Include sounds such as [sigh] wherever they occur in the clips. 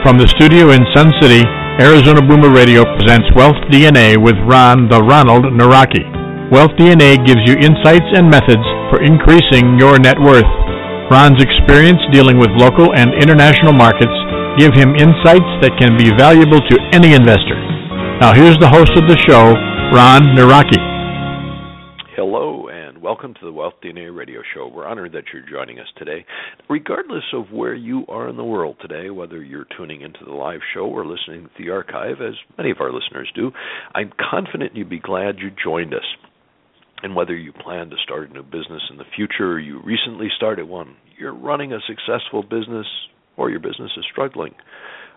From the studio in Sun City, Arizona Boomer Radio presents Wealth DNA with Ron the Ronald Nawrocki. Wealth DNA gives you insights and methods for increasing your net worth. Ron's experience dealing with local and international markets give him insights that can be valuable to any investor. Now here's the host of the show, Ron Nawrocki. Welcome to the Wealth DNA radio show. We're honored that you're joining us today. Regardless of where you are in the world today, whether you're tuning into the live show or listening to the archive, as many of our listeners do, I'm confident you'd be glad you joined us. And whether you plan to start a new business in the future or you recently started one, you're running a successful business or your business is struggling,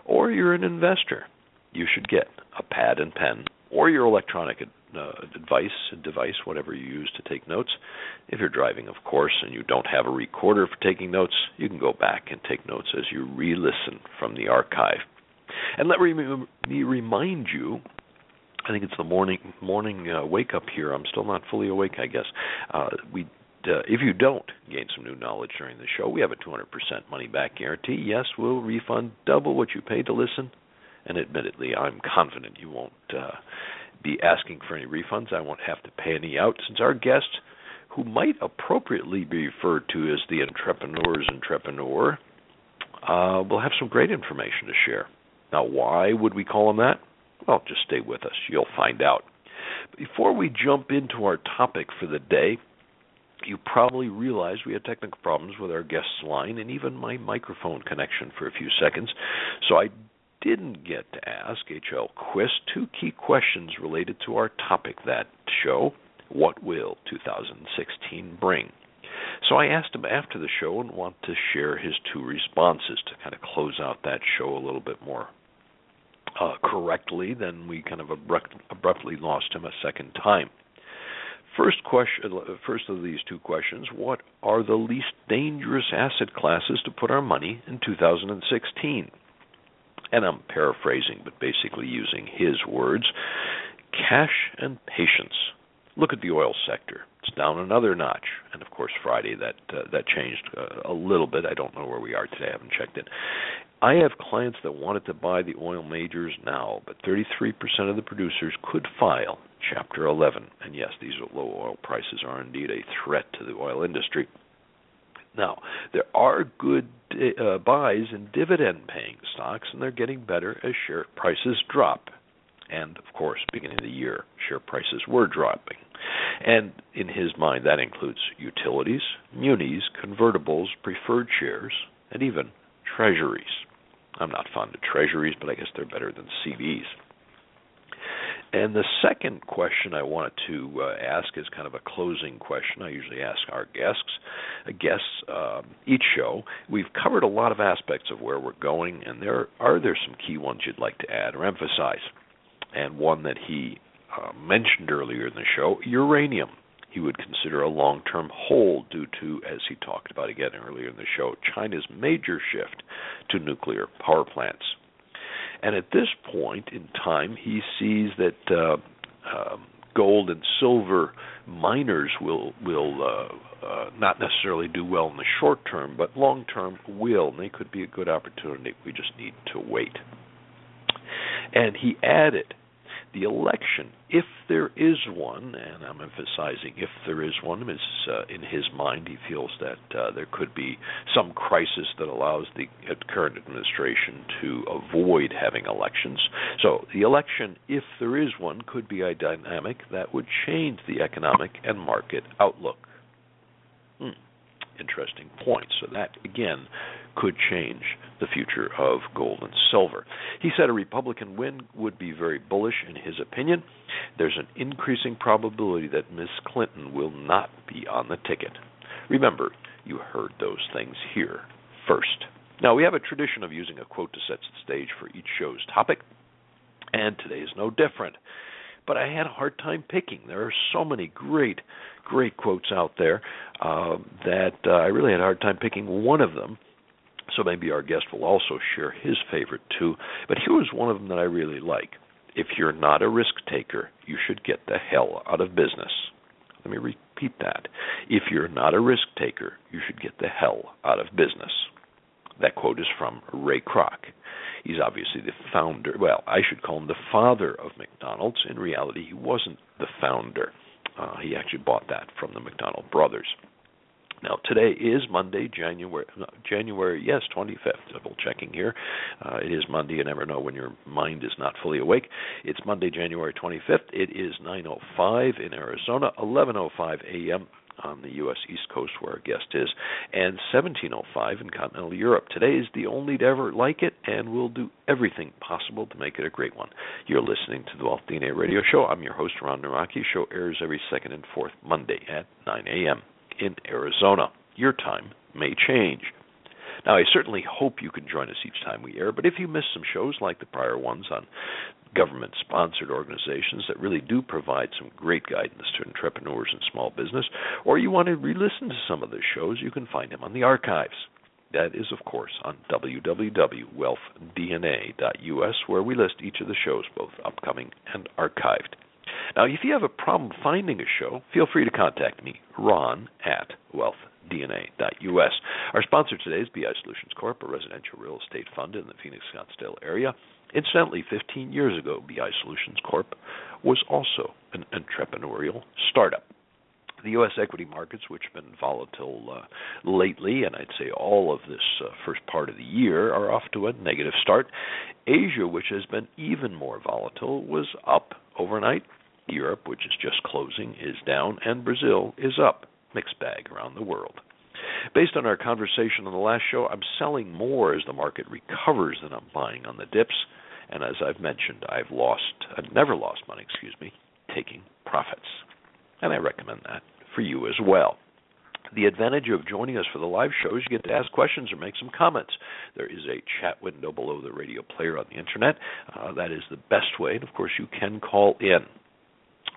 or you're an investor, you should get a pad and pen or your electronic uh, device, device, whatever you use to take notes. If you're driving, of course, and you don't have a recorder for taking notes, you can go back and take notes as you re-listen from the archive. And let me remind you I think it's the morning morning uh, wake up here. I'm still not fully awake, I guess. Uh, we, uh, if you don't gain some new knowledge during the show, we have a 200% money back guarantee. Yes, we'll refund double what you paid to listen, and admittedly, I'm confident you won't uh, be asking for any refunds. I won't have to pay any out since our guest, who might appropriately be referred to as the entrepreneur's entrepreneur, uh, will have some great information to share. Now, why would we call him that? Well, just stay with us. You'll find out. Before we jump into our topic for the day, you probably realize we had technical problems with our guest's line and even my microphone connection for a few seconds. So I didn't get to ask H.L. Quist two key questions related to our topic that show What will 2016 bring? So I asked him after the show and want to share his two responses to kind of close out that show a little bit more uh, correctly. Then we kind of abrupt, abruptly lost him a second time. First question, first of these two questions: What are the least dangerous asset classes to put our money in 2016? And I'm paraphrasing, but basically using his words cash and patience. Look at the oil sector. It's down another notch, and of course Friday that uh, that changed uh, a little bit. I don't know where we are today. I haven't checked it. I have clients that wanted to buy the oil majors now, but 33% of the producers could file Chapter 11. And yes, these low oil prices are indeed a threat to the oil industry. Now, there are good uh, buys in dividend paying stocks, and they're getting better as share prices drop. And of course, beginning of the year, share prices were dropping. And in his mind, that includes utilities, munis, convertibles, preferred shares, and even treasuries. I'm not fond of treasuries, but I guess they're better than CDs. And the second question I wanted to uh, ask is kind of a closing question. I usually ask our guests, uh, guests um, each show. We've covered a lot of aspects of where we're going, and there are there some key ones you'd like to add or emphasize. And one that he uh, mentioned earlier in the show, uranium. He would consider a long-term hold due to, as he talked about again earlier in the show, China's major shift to nuclear power plants. And at this point in time, he sees that uh, uh, gold and silver miners will will uh, uh, not necessarily do well in the short term, but long term will, and they could be a good opportunity. We just need to wait. And he added the election, if there is one, and I'm emphasizing if there is one, is uh, in his mind he feels that uh, there could be some crisis that allows the current administration to avoid having elections. So the election, if there is one, could be a dynamic that would change the economic and market outlook. Hmm. Interesting point. So that again could change the future of gold and silver. He said a Republican win would be very bullish in his opinion. There's an increasing probability that Ms. Clinton will not be on the ticket. Remember, you heard those things here first. Now, we have a tradition of using a quote to set the stage for each show's topic, and today is no different. But I had a hard time picking. There are so many great, great quotes out there uh, that uh, I really had a hard time picking one of them so maybe our guest will also share his favorite too. But here was one of them that I really like. If you're not a risk taker, you should get the hell out of business. Let me repeat that. If you're not a risk taker, you should get the hell out of business. That quote is from Ray Kroc. He's obviously the founder. Well, I should call him the father of McDonald's. In reality, he wasn't the founder. Uh, he actually bought that from the McDonald brothers. Now today is Monday, January January yes 25th. Double checking here. Uh, it is Monday. You never know when your mind is not fully awake. It's Monday, January 25th. It is 9:05 in Arizona, 11:05 a.m. on the U.S. East Coast where our guest is, and 17:05 in continental Europe. Today is the only to ever like it, and we'll do everything possible to make it a great one. You're listening to the DNA Radio Show. I'm your host, Ron Nawrocki. Show airs every second and fourth Monday at 9 a.m in Arizona. Your time may change. Now, I certainly hope you can join us each time we air, but if you miss some shows like the prior ones on government sponsored organizations that really do provide some great guidance to entrepreneurs and small business, or you want to re listen to some of the shows, you can find them on the archives. That is, of course, on www.wealthdna.us, where we list each of the shows, both upcoming and archived. Now, if you have a problem finding a show, feel free to contact me, Ron at wealthdna.us. Our sponsor today is BI Solutions Corp., a residential real estate fund in the Phoenix Scottsdale area. Incidentally, 15 years ago, BI Solutions Corp. was also an entrepreneurial startup. The U.S. equity markets, which have been volatile uh, lately, and I'd say all of this uh, first part of the year, are off to a negative start. Asia, which has been even more volatile, was up overnight Europe, which is just closing, is down, and Brazil is up. Mixed bag around the world. Based on our conversation on the last show, I'm selling more as the market recovers than I'm buying on the dips. And as I've mentioned, I've lost, I've never lost money, excuse me, taking profits. And I recommend that for you as well. The advantage of joining us for the live show is you get to ask questions or make some comments. There is a chat window below the radio player on the internet. Uh, that is the best way. And of course, you can call in.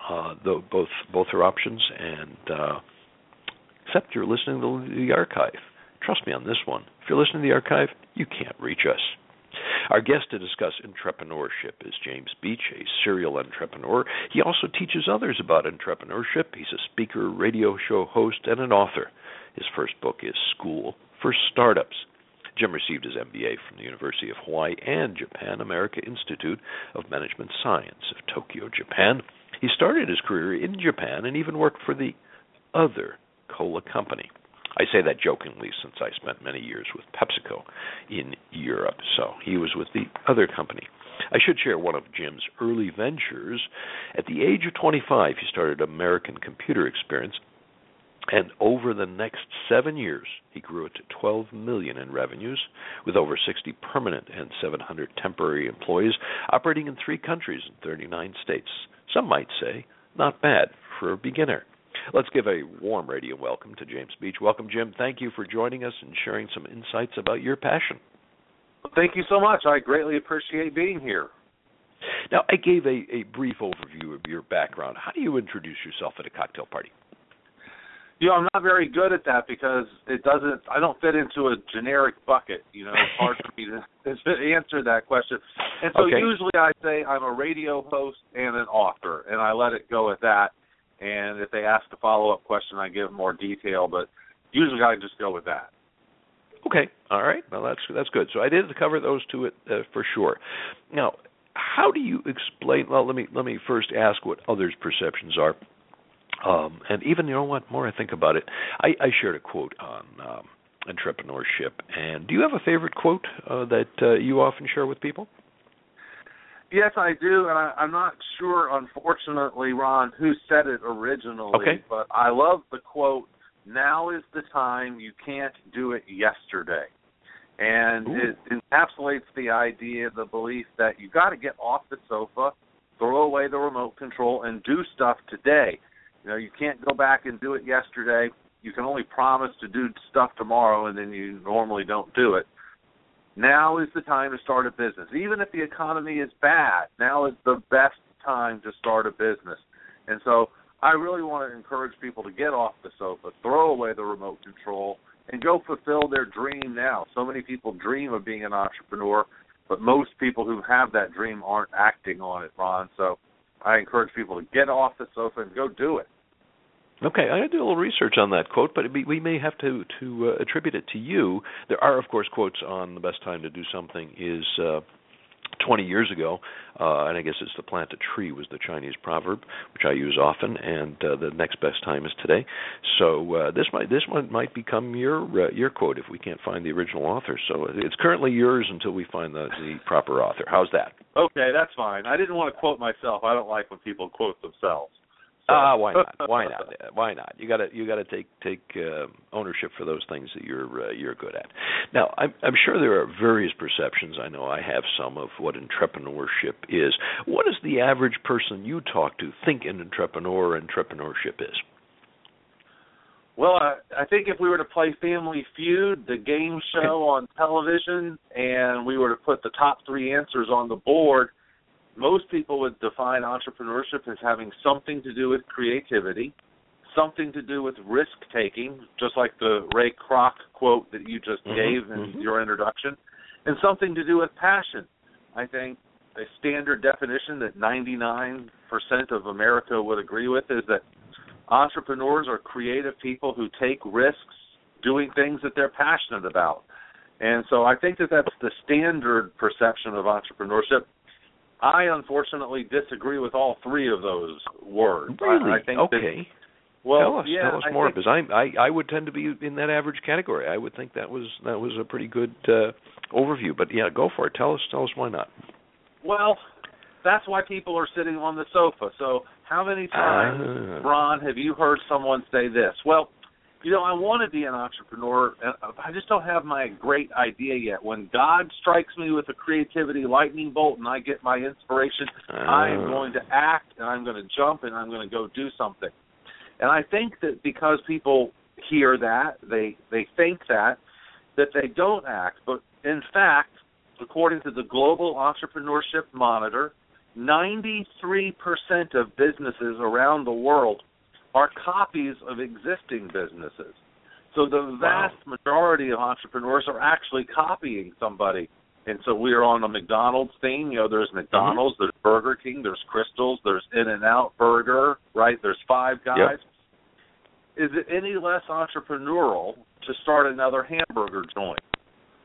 Uh, both both are options, and uh, except you're listening to the archive. Trust me on this one. If you're listening to the archive, you can't reach us. Our guest to discuss entrepreneurship is James Beach, a serial entrepreneur. He also teaches others about entrepreneurship. He's a speaker, radio show host, and an author. His first book is School for Startups. Jim received his MBA from the University of Hawaii and Japan America Institute of Management Science of Tokyo, Japan. He started his career in Japan and even worked for the other cola company. I say that jokingly since I spent many years with PepsiCo in Europe, so he was with the other company. I should share one of Jim's early ventures. At the age of 25, he started American Computer Experience, and over the next seven years, he grew it to 12 million in revenues, with over 60 permanent and 700 temporary employees, operating in three countries and 39 states. Some might say, not bad for a beginner. Let's give a warm radio welcome to James Beach. Welcome, Jim. Thank you for joining us and sharing some insights about your passion. Thank you so much. I greatly appreciate being here. Now, I gave a, a brief overview of your background. How do you introduce yourself at a cocktail party? You know, I'm not very good at that because it doesn't. I don't fit into a generic bucket. You know, it's hard for me to, [laughs] to answer that question. And so okay. usually I say I'm a radio host and an author, and I let it go at that. And if they ask a follow up question, I give more detail. But usually I just go with that. Okay, all right. Well, that's that's good. So I did cover those two uh, for sure. Now, how do you explain? Well, let me let me first ask what others' perceptions are um, and even you know what? More I think about it, I, I shared a quote on um, entrepreneurship. And do you have a favorite quote uh, that uh, you often share with people? Yes, I do, and I, I'm not sure, unfortunately, Ron, who said it originally. Okay. But I love the quote. Now is the time. You can't do it yesterday. And Ooh. it encapsulates the idea, the belief that you've got to get off the sofa, throw away the remote control, and do stuff today. You know, you can't go back and do it yesterday. You can only promise to do stuff tomorrow, and then you normally don't do it. Now is the time to start a business. Even if the economy is bad, now is the best time to start a business. And so I really want to encourage people to get off the sofa, throw away the remote control, and go fulfill their dream now. So many people dream of being an entrepreneur, but most people who have that dream aren't acting on it, Ron. So I encourage people to get off the sofa and go do it. Okay, I did a little research on that quote, but we may have to to uh, attribute it to you. There are, of course, quotes on the best time to do something is uh, 20 years ago, uh, and I guess it's to plant a tree was the Chinese proverb, which I use often, and uh, the next best time is today. So uh, this might this one might become your uh, your quote if we can't find the original author. So it's currently yours until we find the, the proper author. How's that? Okay, that's fine. I didn't want to quote myself. I don't like when people quote themselves. Ah, uh, why [laughs] not? Why not? Why not? You got to you got to take take uh, ownership for those things that you're uh, you're good at. Now, I'm I'm sure there are various perceptions. I know I have some of what entrepreneurship is. What does the average person you talk to think an entrepreneur entrepreneurship is? Well, I, I think if we were to play Family Feud, the game show on television, and we were to put the top three answers on the board, most people would define entrepreneurship as having something to do with creativity, something to do with risk taking, just like the Ray Kroc quote that you just mm-hmm, gave in mm-hmm. your introduction, and something to do with passion. I think a standard definition that 99% of America would agree with is that entrepreneurs are creative people who take risks doing things that they're passionate about. And so I think that that's the standard perception of entrepreneurship. I unfortunately disagree with all three of those words. Really? I, I think okay. That, well, tell us, yeah, tell us I more because I, I I would tend to be in that average category. I would think that was that was a pretty good uh, overview. But yeah, go for it. Tell us tell us why not. Well, that's why people are sitting on the sofa. So how many times, uh, Ron, have you heard someone say this? Well, you know, I want to be an entrepreneur, I just don't have my great idea yet. When God strikes me with a creativity lightning bolt and I get my inspiration, uh, I am going to act and I'm going to jump and I'm going to go do something. And I think that because people hear that, they they think that that they don't act, but in fact, according to the Global Entrepreneurship Monitor, 93% of businesses around the world are copies of existing businesses. So the vast wow. majority of entrepreneurs are actually copying somebody. And so we are on a McDonald's theme. You know, there's McDonald's, mm-hmm. there's Burger King, there's Krystals, there's In and Out Burger, right? There's Five Guys. Yep. Is it any less entrepreneurial to start another hamburger joint?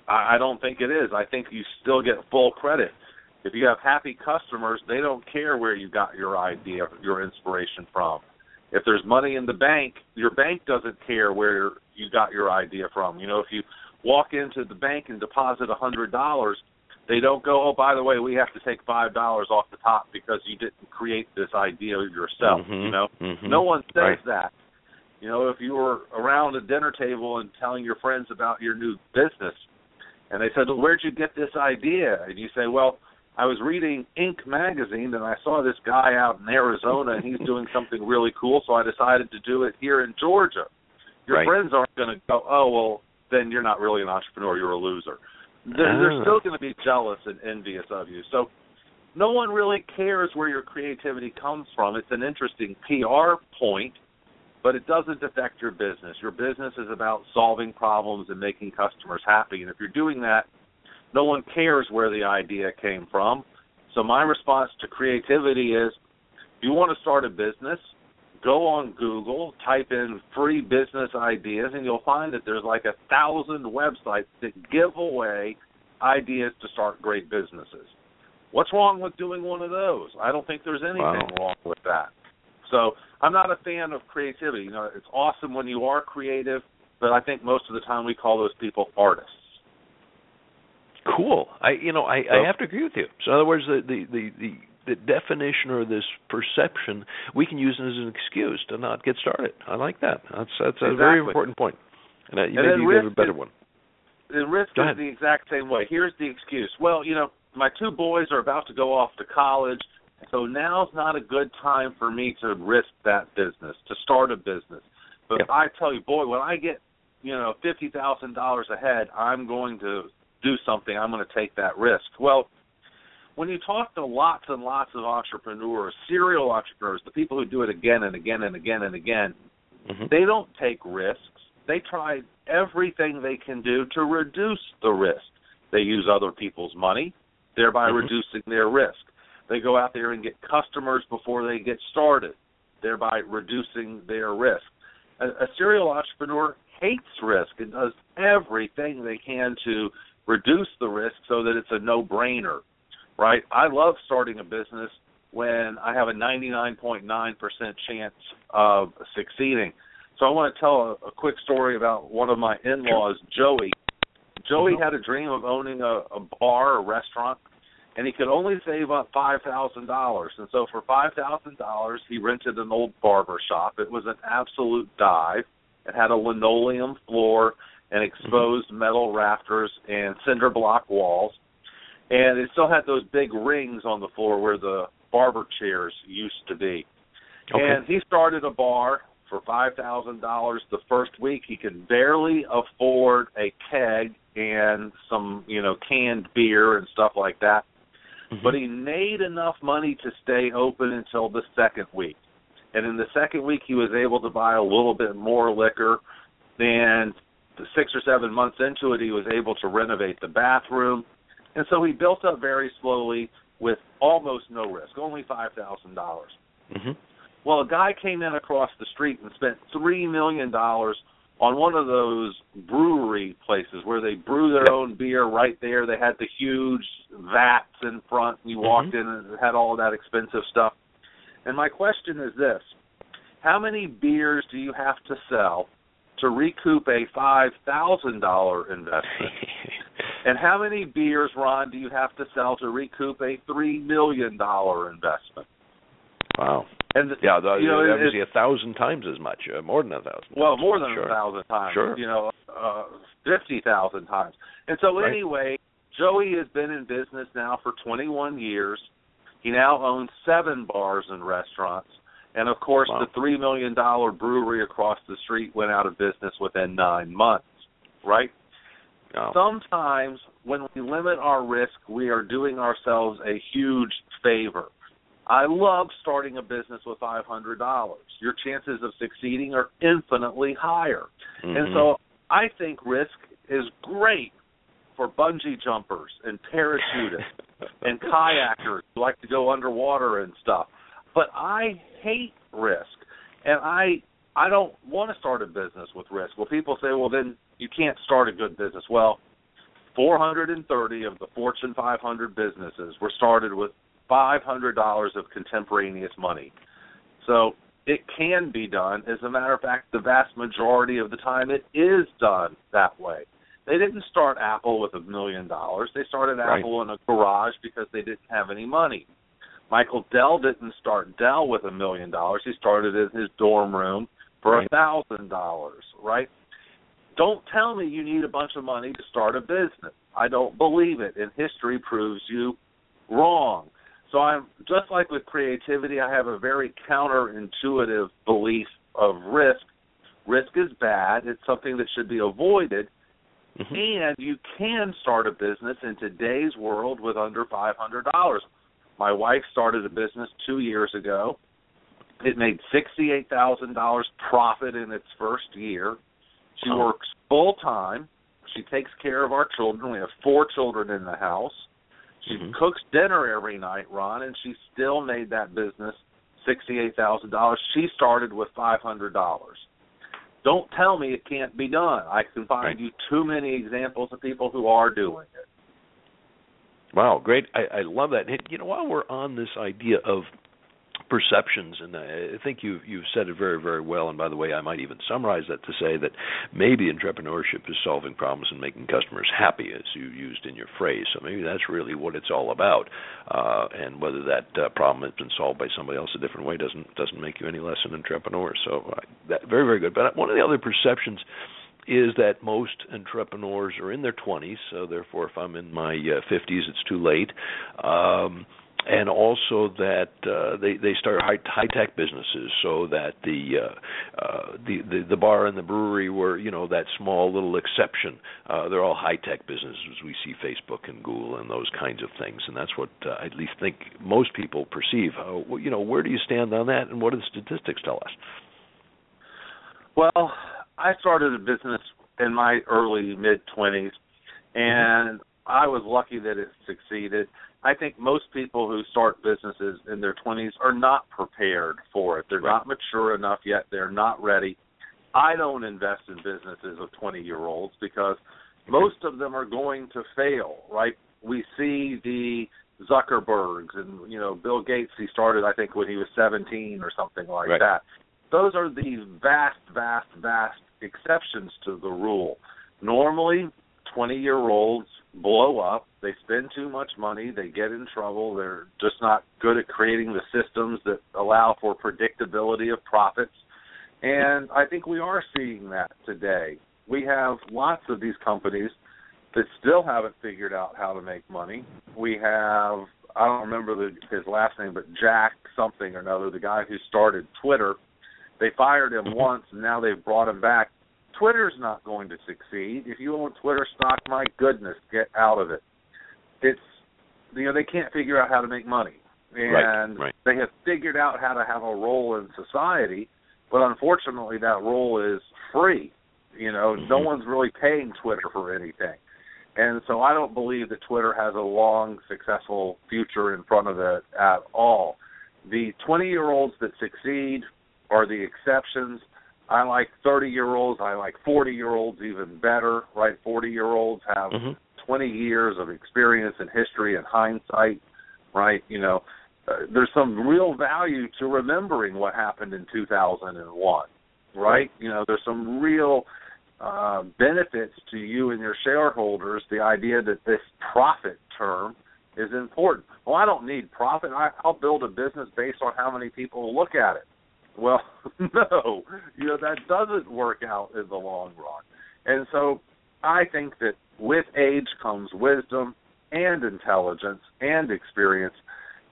I, I don't think it is. I think you still get full credit. If you have happy customers, they don't care where you got your idea, your inspiration from. If there's money in the bank, your bank doesn't care where you got your idea from. You know, if you walk into the bank and deposit a hundred dollars, they don't go, oh, by the way, we have to take five dollars off the top because you didn't create this idea yourself. Mm-hmm, you know, mm-hmm, no one says right. that. You know, if you were around a dinner table and telling your friends about your new business, and they said, well, "Where'd you get this idea?" and you say, "Well." I was reading Inc. magazine and I saw this guy out in Arizona and he's doing [laughs] something really cool, so I decided to do it here in Georgia. Your right. friends aren't going to go, oh well, then you're not really an entrepreneur, you're a loser. They're, Ah. they're still going to be jealous and envious of you. So no one really cares where your creativity comes from. It's an interesting PR point, but it doesn't affect your business. Your business is about solving problems and making customers happy. And if you're doing that, no one cares where the idea came from. So my response to creativity is if you want to start a business, go on Google, type in free business ideas, and you'll find that there's like a thousand websites that give away ideas to start great businesses. What's wrong with doing one of those? I don't think there's anything Wow. wrong with that. So I'm not a fan of creativity. You know, it's awesome when you are creative, but I think most of the time we call those people artists. Cool. I you know I, So- I have to agree with you. So in other words, the, the the the the definition or this perception we can use it as an excuse to not get started. I like that. That's that's a very important point. And you And maybe you have a better is- one. the risk is the exact same way. Here's the excuse. Well, you know, my two boys are about to go off to college, so now's not a good time for me to risk that business, to start a business. But. I tell you, boy, when I get, you know, fifty thousand dollars ahead, I'm going to do something. I'm going to take that risk. Well, when you talk to lots and lots of entrepreneurs, serial entrepreneurs, the people who do it again and again and again and again, Mhm. they don't take risks. They try everything they can do to reduce the risk. They use other people's money, thereby Mhm. reducing their risk. They go out there and get customers before they get started. thereby reducing their risk. A, a serial entrepreneur hates risk and does everything they can to reduce the risk so that it's a no-brainer, right? I love starting a business when I have a 99.9% chance of succeeding. So I want to tell a, a quick story about one of my in-laws, Joey. Joey mm-hmm. had a dream of owning a, a bar, a restaurant, and he could only save up five thousand dollars. And so for five thousand dollars, he rented an old barber shop. It was an absolute dive. It had a linoleum floor and exposed mm-hmm. metal rafters and cinder block walls. And it still had those big rings on the floor where the barber chairs used to be. Okay. And he started a bar for five thousand dollars the first week. He could barely afford a keg and some, you know, canned beer and stuff like that. Mm-hmm. But he made enough money to stay open until the second week. And in the second week he was able to buy a little bit more liquor and six or seven months into it he was able to renovate the bathroom. And so he built up very slowly with almost no risk, only five thousand dollars. Mm-hmm. Well, a guy came in across the street and spent three million dollars on one of those brewery places where they brew their own beer right there. They had the huge vats in front. You mm-hmm. walked in and it had all that expensive stuff. And my question is this: How many beers do you have to sell to recoup a five thousand dollar investment? [laughs] And how many beers, Ron, do you have to sell to recoup a three million dollar investment? Wow. And yeah, the, you know, obviously a thousand times as much, uh, more than a thousand. Well, more than sure. a thousand times. Sure. You know, uh, fifty thousand times. And so right. anyway, Joey has been in business now for 21 years. He now owns seven bars and restaurants. And of course, wow. the three million dollar brewery across the street went out of business within nine months. Right? Sometimes when we limit our risk, we are doing ourselves a huge favor. I love starting a business with $500. Your chances of succeeding are infinitely higher. Mm-hmm. And so I think risk is great for bungee jumpers and parachutists [laughs] and kayakers who like to go underwater and stuff. But I hate risk. And I I don't want to start a business with risk. Well, people say, well, then you can't start a good business. Well, 430 of the Fortune 500 businesses were started with $500 of contemporaneous money. So it can be done. As a matter of fact, the vast majority of the time it is done that way. They didn't start Apple with a million dollars. They started right. Apple in a garage because they didn't have any money. Michael Dell didn't start Dell with a million dollars. He started in his dorm room for a thousand dollars, right? Don't tell me you need a bunch of money to start a business. I don't believe it, and history proves you wrong. So I'm just like with creativity, I have a very counterintuitive belief of risk. Risk is bad. It's something that should be avoided. Mm-hmm. And you can start a business in today's world with under five hundred dollars. My wife started a business two years ago. It made sixty eight thousand dollars profit in its first year. She oh. works full time. She takes care of our children. We have four children in the house. She mm-hmm. cooks dinner every night, Ron, and she still made that business sixty-eight thousand dollars. She started with five hundred dollars. Don't tell me it can't be done. I can find right. you too many examples of people who are doing it. Wow, great! I, I love that. You know, while we're on this idea of perceptions and I think you you've said it very very well and by the way I might even summarize that to say that maybe entrepreneurship is solving problems and making customers happy as you used in your phrase so maybe that's really what it's all about uh, and whether that uh, problem has been solved by somebody else a different way doesn't doesn't make you any less an entrepreneur so uh, that very very good but one of the other perceptions is that most entrepreneurs are in their 20s so therefore if I'm in my uh, 50s it's too late um and also that uh, they they start high high tech businesses, so that the, uh, uh, the the the bar and the brewery were you know that small little exception. Uh, they're all high tech businesses. We see Facebook and Google and those kinds of things, and that's what uh, I at least think most people perceive. Uh, you know, where do you stand on that, and what do the statistics tell us? Well, I started a business in my early mid twenties, and I was lucky that it succeeded. I think most people who start businesses in their 20s are not prepared for it. They're right. not mature enough yet. They're not ready. I don't invest in businesses of 20 year olds because most of them are going to fail, right? We see the Zuckerbergs and you know Bill Gates. He started, I think, when he was 17 or something like right. that. Those are the vast, vast, vast exceptions to the rule. Normally, 20 year olds blow up. They spend too much money. They get in trouble. They're just not good at creating the systems that allow for predictability of profits. And I think we are seeing that today. We have lots of these companies that still haven't figured out how to make money. We have I don't remember the, his last name, but Jack something or another, the guy who started Twitter. They fired him Mm-hmm. once, and now they've brought him back. Twitter's not going to succeed. If you own Twitter stock, my goodness, get out of it. It's you know they can't figure out how to make money, and right. they have figured out how to have a role in society, but unfortunately that role is free. You know, no Mhm. one's really paying Twitter for anything. And so I don't believe that Twitter has a long, successful future in front of it at all. The 20 year olds that succeed are the exceptions. I like 30 year olds. I like 40 year olds even better, right? 40 year olds have Mhm. 20 years of experience and history and hindsight, right? You know, uh, there's some real value to remembering what happened in 2001, right? You know, there's some real uh, benefits to you and your shareholders. The idea that this profit term is important. Well, I don't need profit. I, I'll build a business based on how many people look at it. Well, [laughs] no, you know that doesn't work out in the long run. And so, I think that with age comes wisdom and intelligence and experience.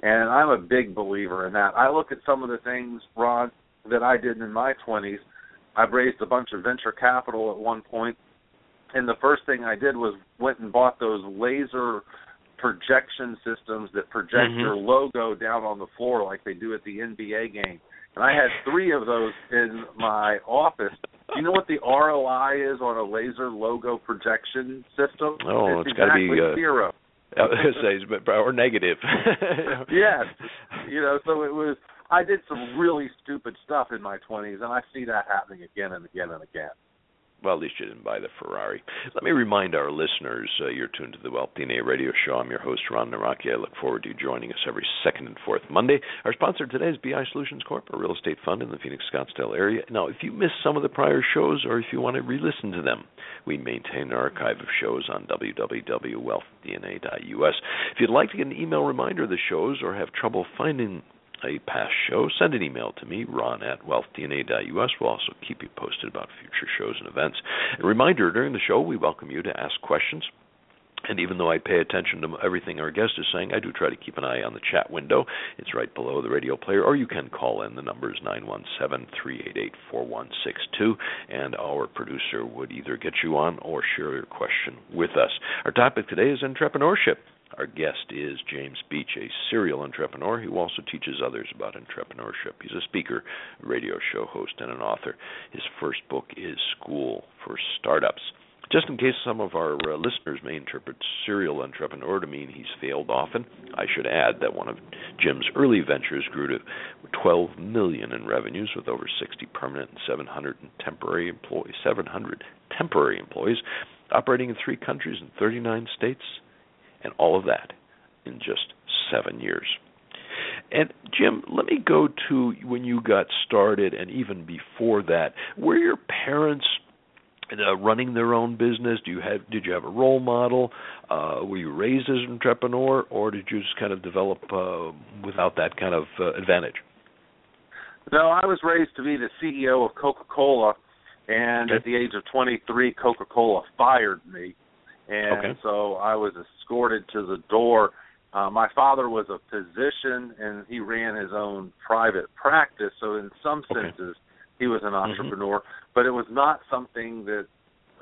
And I'm a big believer in that. I look at some of the things, Ron, that I did in my 20s. I've raised a bunch of venture capital at one point, and the first thing I did was went and bought those laser projection systems that project Mhm. your logo down on the floor like they do at the NBA game. And I had three of those in my office. Do you know what the ROI is on a laser logo projection system? Oh, it's it's gotta be, uh, zero. [laughs] I was say, but- or negative. [laughs] yes. You know, so it was I did some really stupid stuff in my 20s and I see that happening again and again and again. Well, at least you didn't buy the Ferrari. Let me remind our listeners uh, you're tuned to the Wealth DNA radio show. I'm your host, Ron Nawrocki. I look forward to you joining us every second and fourth Monday. Our sponsor today is BI Solutions Corp., a real estate fund in the Phoenix Scottsdale area. Now, if you missed some of the prior shows or if you want to re listen to them, we maintain an archive of shows on www.wealthdna.us. If you'd like to get an email reminder of the shows or have trouble finding a past show, send an email to me, ron at wealthdna.us. We'll also keep you posted about future shows and events. A reminder during the show, we welcome you to ask questions. And even though I pay attention to everything our guest is saying, I do try to keep an eye on the chat window. It's right below the radio player, or you can call in. The number is 917 388 4162, and our producer would either get you on or share your question with us. Our topic today is entrepreneurship. Our guest is James Beach, a serial entrepreneur who also teaches others about entrepreneurship. He's a speaker, radio show host, and an author. His first book is School for Startups. Just in case some of our uh, listeners may interpret serial entrepreneur to mean he's failed often, I should add that one of Jim's early ventures grew to 12 million in revenues with over 60 permanent and 700 temporary employees. 700 temporary employees operating in three countries and 39 states and all of that in just seven years. And Jim, let me go to when you got started, and even before that. Were your parents uh, running their own business? Do you have did you have a role model? Uh, were you raised as an entrepreneur, or did you just kind of develop uh, without that kind of uh, advantage? No, I was raised to be the CEO of Coca-Cola, and Okay. at the age of 23, Coca-Cola fired me, and Okay. so I was escorted to the door. Uh, my father was a physician, and he ran his own private practice. So, in some Okay. senses, he was an Mhm. entrepreneur, but it was not something that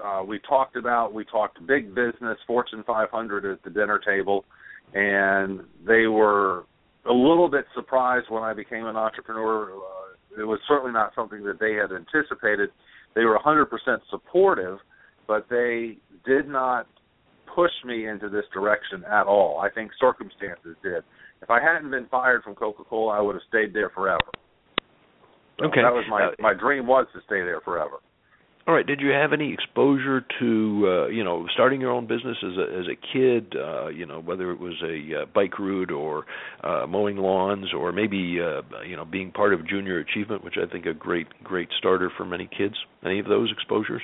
uh, we talked about. We talked big business, Fortune 500 at the dinner table, and they were a little bit surprised when I became an entrepreneur. Uh, it was certainly not something that they had anticipated. They were 100% supportive, but they did not push me into this direction at all. I think circumstances did. If I hadn't been fired from Coca-Cola, I would have stayed there forever. So okay. That was my uh, my dream was to stay there forever. All right. Did you have any exposure to uh, you know starting your own business as a as a kid? Uh, you know whether it was a uh, bike route or uh, mowing lawns or maybe uh, you know being part of Junior Achievement, which I think a great great starter for many kids. Any of those exposures?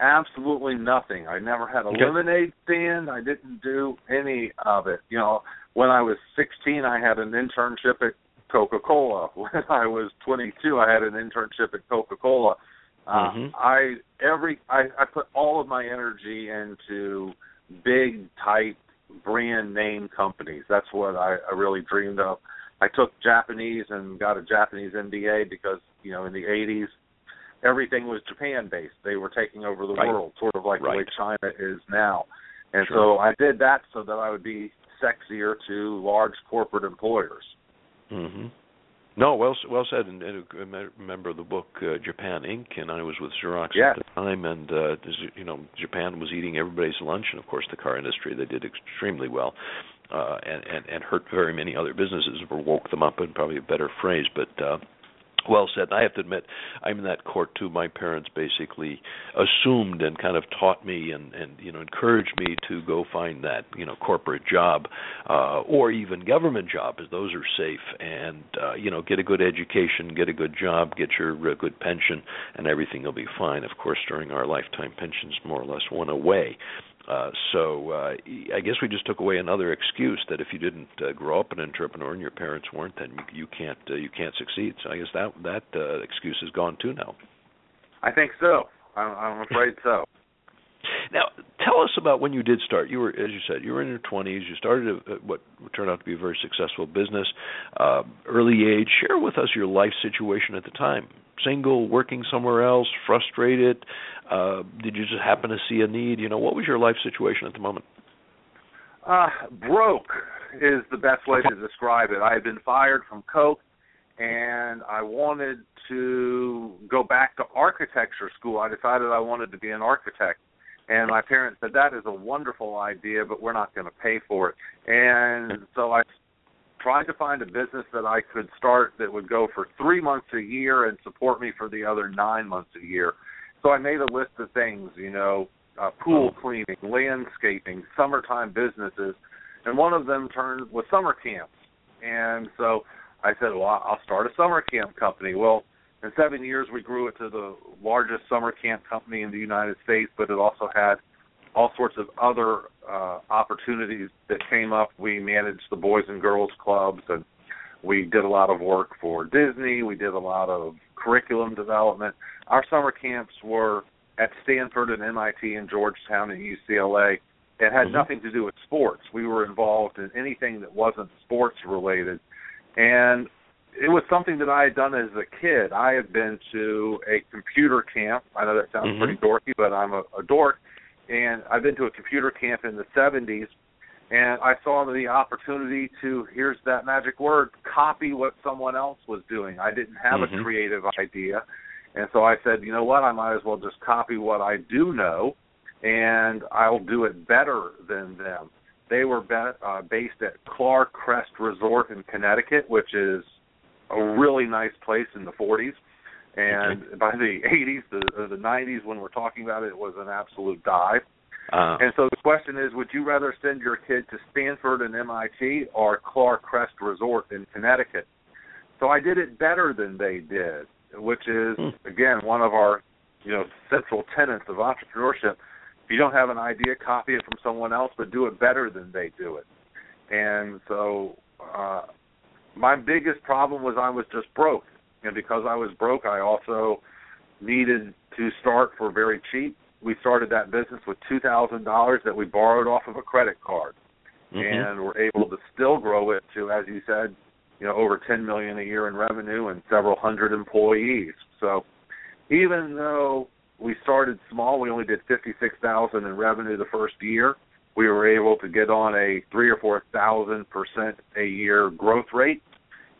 Absolutely nothing. I never had a Okay. lemonade stand. I didn't do any of it. You know, when I was 16, I had an internship at Coca-Cola. [laughs] When I was 22, I had an internship at Coca-Cola. Uh, Mhm. I every I, I put all of my energy into big type brand name companies. That's what I, I really dreamed of. I took Japanese and got a Japanese MBA because you know in the 80s everything was Japan based. They were taking over the Right. world, sort of like the way China is now. And Sure. so I did that so that I would be sexier to large corporate employers. hmm No, well well said. And, and remember the book uh, Japan Inc. And I was with Xerox Yes. at the time, and uh, you know Japan was eating everybody's lunch, and of course the car industry they did extremely well, uh, and and and hurt very many other businesses or woke them up, in probably a better phrase, but. uh well said. I have to admit, I'm in that court too. My parents basically assumed and kind of taught me and and you know encouraged me to go find that you know corporate job uh, or even government job, as those are safe, and uh, you know get a good education, get a good job, get your uh, good pension, and everything will be fine. Of course, during our lifetime, pensions more or less went away. Uh, so uh, I guess we just took away another excuse that if you didn't uh, grow up an entrepreneur and your parents weren't, then you, you can't uh, you can't succeed. So I guess that that uh, excuse is gone too now. I think so. I'm, I'm afraid so. [laughs] Now, tell us about when you did start. You were, as you said, you were in your 20s. You started a, what turned out to be a very successful business. Uh, early age. Share with us your life situation at the time. Single, working somewhere else, frustrated. Uh, did you just happen to see a need? You know, what was your life situation at the moment? Uh, broke is the best way to describe it. I had been fired from Coke, and I wanted to go back to architecture school. I decided I wanted to be an architect. And my parents said that is a wonderful idea, but we're not going to pay for it. And so I tried to find a business that I could start that would go for three months a year and support me for the other nine months a year. So I made a list of things, you know, uh, pool cleaning, landscaping, summertime businesses, and one of them turned was summer camps. And so I said, well, I'll start a summer camp company. Well, in seven years, we grew it to the largest summer camp company in the United States, but it also had all sorts of other uh, opportunities that came up. We managed the Boys and Girls Clubs, and we did a lot of work for Disney. We did a lot of curriculum development. Our summer camps were at Stanford and MIT and Georgetown and UCLA. It had Mhm. nothing to do with sports. We were involved in anything that wasn't sports related. And it was something that I had done as a kid. I had been to a computer camp. I know that sounds Mhm. pretty dorky, but I'm a, a dork. And I've been to a computer camp in the 70s, and I saw the opportunity to, here's that magic word, copy what someone else was doing. I didn't have Mhm. a creative idea. And so I said, you know what, I might as well just copy what I do know, and I'll do it better than them. They were be- uh, based at Clark Crest Resort in Connecticut, which is a really nice place in the 40s. And by the 80s, the the 90s, when we're talking about it, it was an absolute dive. Uh, And so the question is, would you rather send your kid to Stanford and MIT or Clark Crest Resort in Connecticut? So I did it better than they did, which is Hmm. again one of our, you know, central tenets of entrepreneurship. If you don't have an idea, copy it from someone else, but do it better than they do it. And so uh my biggest problem was I was just broke. And because I was broke, I also needed to start for very cheap. We started that business with two thousand dollars that we borrowed off of a credit card, mhm. and were able to still grow it to, as you said, you know, over ten million a year in revenue and several hundred employees. So, even though we started small, we only did fifty six thousand in revenue the first year. We were able to get on a three or four thousand percent a year growth rate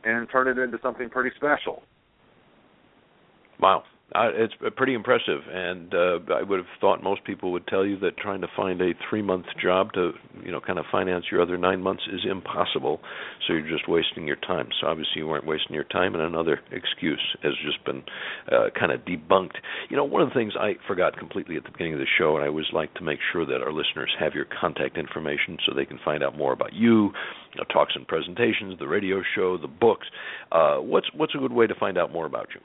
and turn it into something pretty special. Wow. Uh, it's pretty impressive, and uh, I would have thought most people would tell you that trying to find a three-month job to, you know, kind of finance your other nine months is impossible. So you're just wasting your time. So obviously you weren't wasting your time, and another excuse has just been uh, kind of debunked. You know, one of the things I forgot completely at the beginning of the show, and I always like to make sure that our listeners have your contact information so they can find out more about you, you know, talks and presentations, the radio show, the books. Uh, what's what's a good way to find out more about you?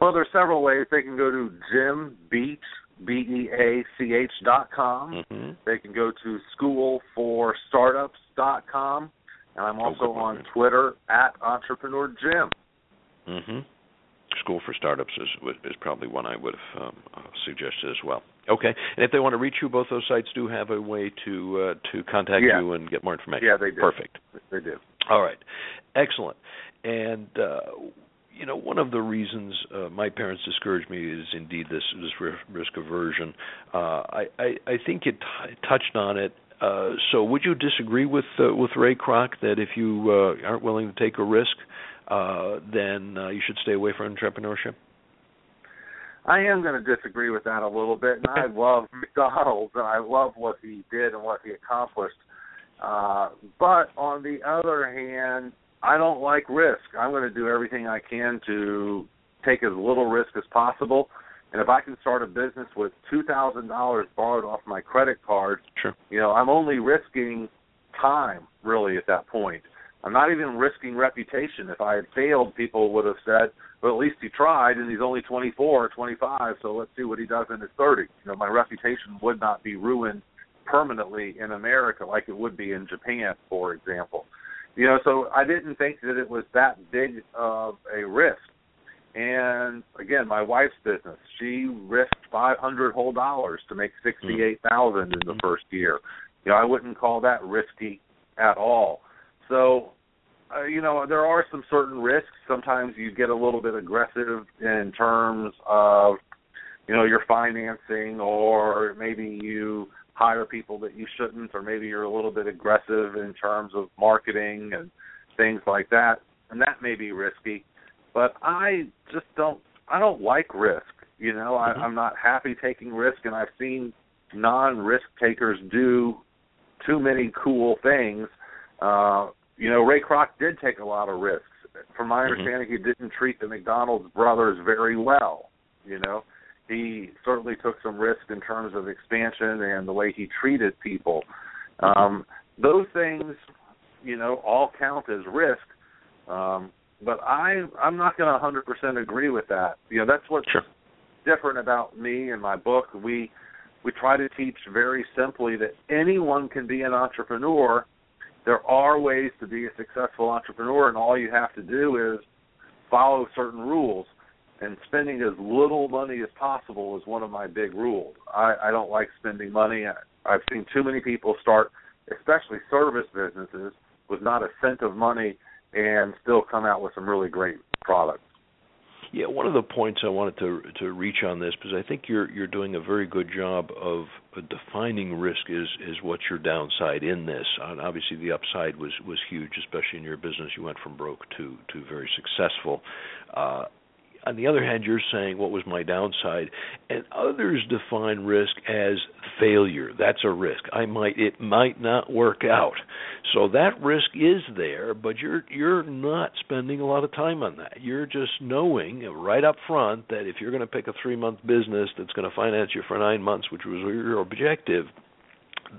Well, there's several ways. They can go to Jim Beach, B E A C H dot com. Mm-hmm. They can go to School for Startups dot com, and I'm Oh, also one. on Twitter at Entrepreneur Jim. Mm-hmm. School for Startups is is probably one I would have um, uh, suggested as well. Okay, and if they want to reach you, both those sites do have a way to uh, to contact Yeah. you and get more information. Yeah, they do. Perfect. They do. All right, excellent. And uh, you know, one of the reasons uh, my parents discouraged me is indeed this this risk aversion. Uh, I, I I think it t- touched on it. Uh, so, would you disagree with uh, with Ray Kroc that if you uh, aren't willing to take a risk, uh, then uh, you should stay away from entrepreneurship? I am going to disagree with that a little bit, and I love McDonald's and I love what he did and what he accomplished. Uh, but on the other hand, I don't like risk. I'm going to do everything I can to take as little risk as possible. And if I can start a business with two thousand dollars borrowed off my credit card, Sure. you know, I'm only risking time really at that point. I'm not even risking reputation. If I had failed, people would have said, "Well, at least he tried, and he's only 24 or 25, so let's see what he does in his 30." You know, my reputation would not be ruined permanently in America like it would be in Japan, for example. You know, so I didn't think that it was that big of a risk. And again, my wife's business, she risked 500 whole dollars to make 68,000 in the first year. You know, I wouldn't call that risky at all. So, uh, you know, there are some certain risks. Sometimes you get a little bit aggressive in terms of, you know, your financing, or maybe you hire people that you shouldn't, or maybe you're a little bit aggressive in terms of marketing and things like that, and that may be risky. But I just don't. I don't like risk. You know, I, Mhm. I'm not happy taking risk, and I've seen non-risk takers do too many cool things. Uh, you know, Ray Kroc did take a lot of risks. From my Mhm. understanding, he didn't treat the McDonald's brothers very well. You know, he certainly took some risk in terms of expansion and the way he treated people. Um, those things, you know, all count as risk. Um, but I, I'm not going to 100% agree with that. You know, that's what's Sure. different about me and my book. We we try to teach very simply that anyone can be an entrepreneur. There are ways to be a successful entrepreneur, and all you have to do is follow certain rules. And spending as little money as possible is one of my big rules. I, I don't like spending money. I, I've seen too many people start, especially service businesses, with not a cent of money and still come out with some really great products. Yeah, one of the points I wanted to to reach on this because I think you're you're doing a very good job of defining risk is is what's your downside in this. And obviously, the upside was was huge, especially in your business. You went from broke to to very successful. Uh, on the other hand, you're saying what was my downside, and others define risk as failure. That's a risk. I might it might not work out. So that risk is there, but you're you're not spending a lot of time on that. You're just knowing right up front that if you're going to pick a 3-month business that's going to finance you for 9 months, which was your objective,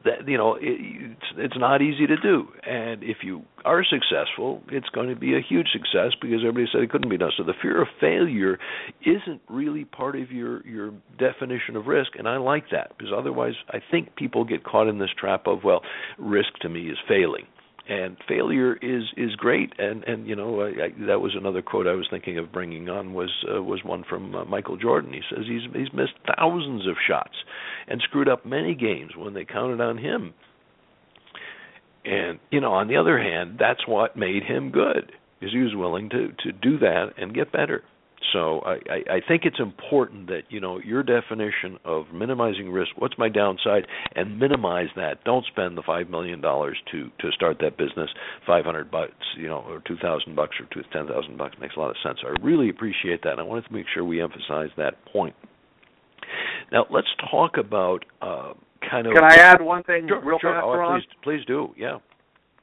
that you know it, it's it's not easy to do. And if you are successful it's going to be a huge success because everybody said it couldn't be done. So the fear of failure isn't really part of your your definition of risk. And i like that because otherwise i think people get caught in this trap of well risk to me is failing and failure is is great. And and you know I, I, that was another quote I was thinking of bringing on was uh, was one from uh, Michael Jordan. He says he's he's missed thousands of shots and screwed up many games when they counted on him. And you know on the other hand that's what made him good because he was willing to to do that and get better so I, I, I think it's important that you know your definition of minimizing risk. What's my downside, and minimize that. Don't spend the five million dollars to to start that business. Five hundred bucks, you know, or two thousand bucks, or two ten thousand bucks makes a lot of sense. I really appreciate that. And I wanted to make sure we emphasize that point. Now let's talk about uh, kind of. Can I add one thing sure, real sure. fast, oh, Ron? Please, please do. Yeah.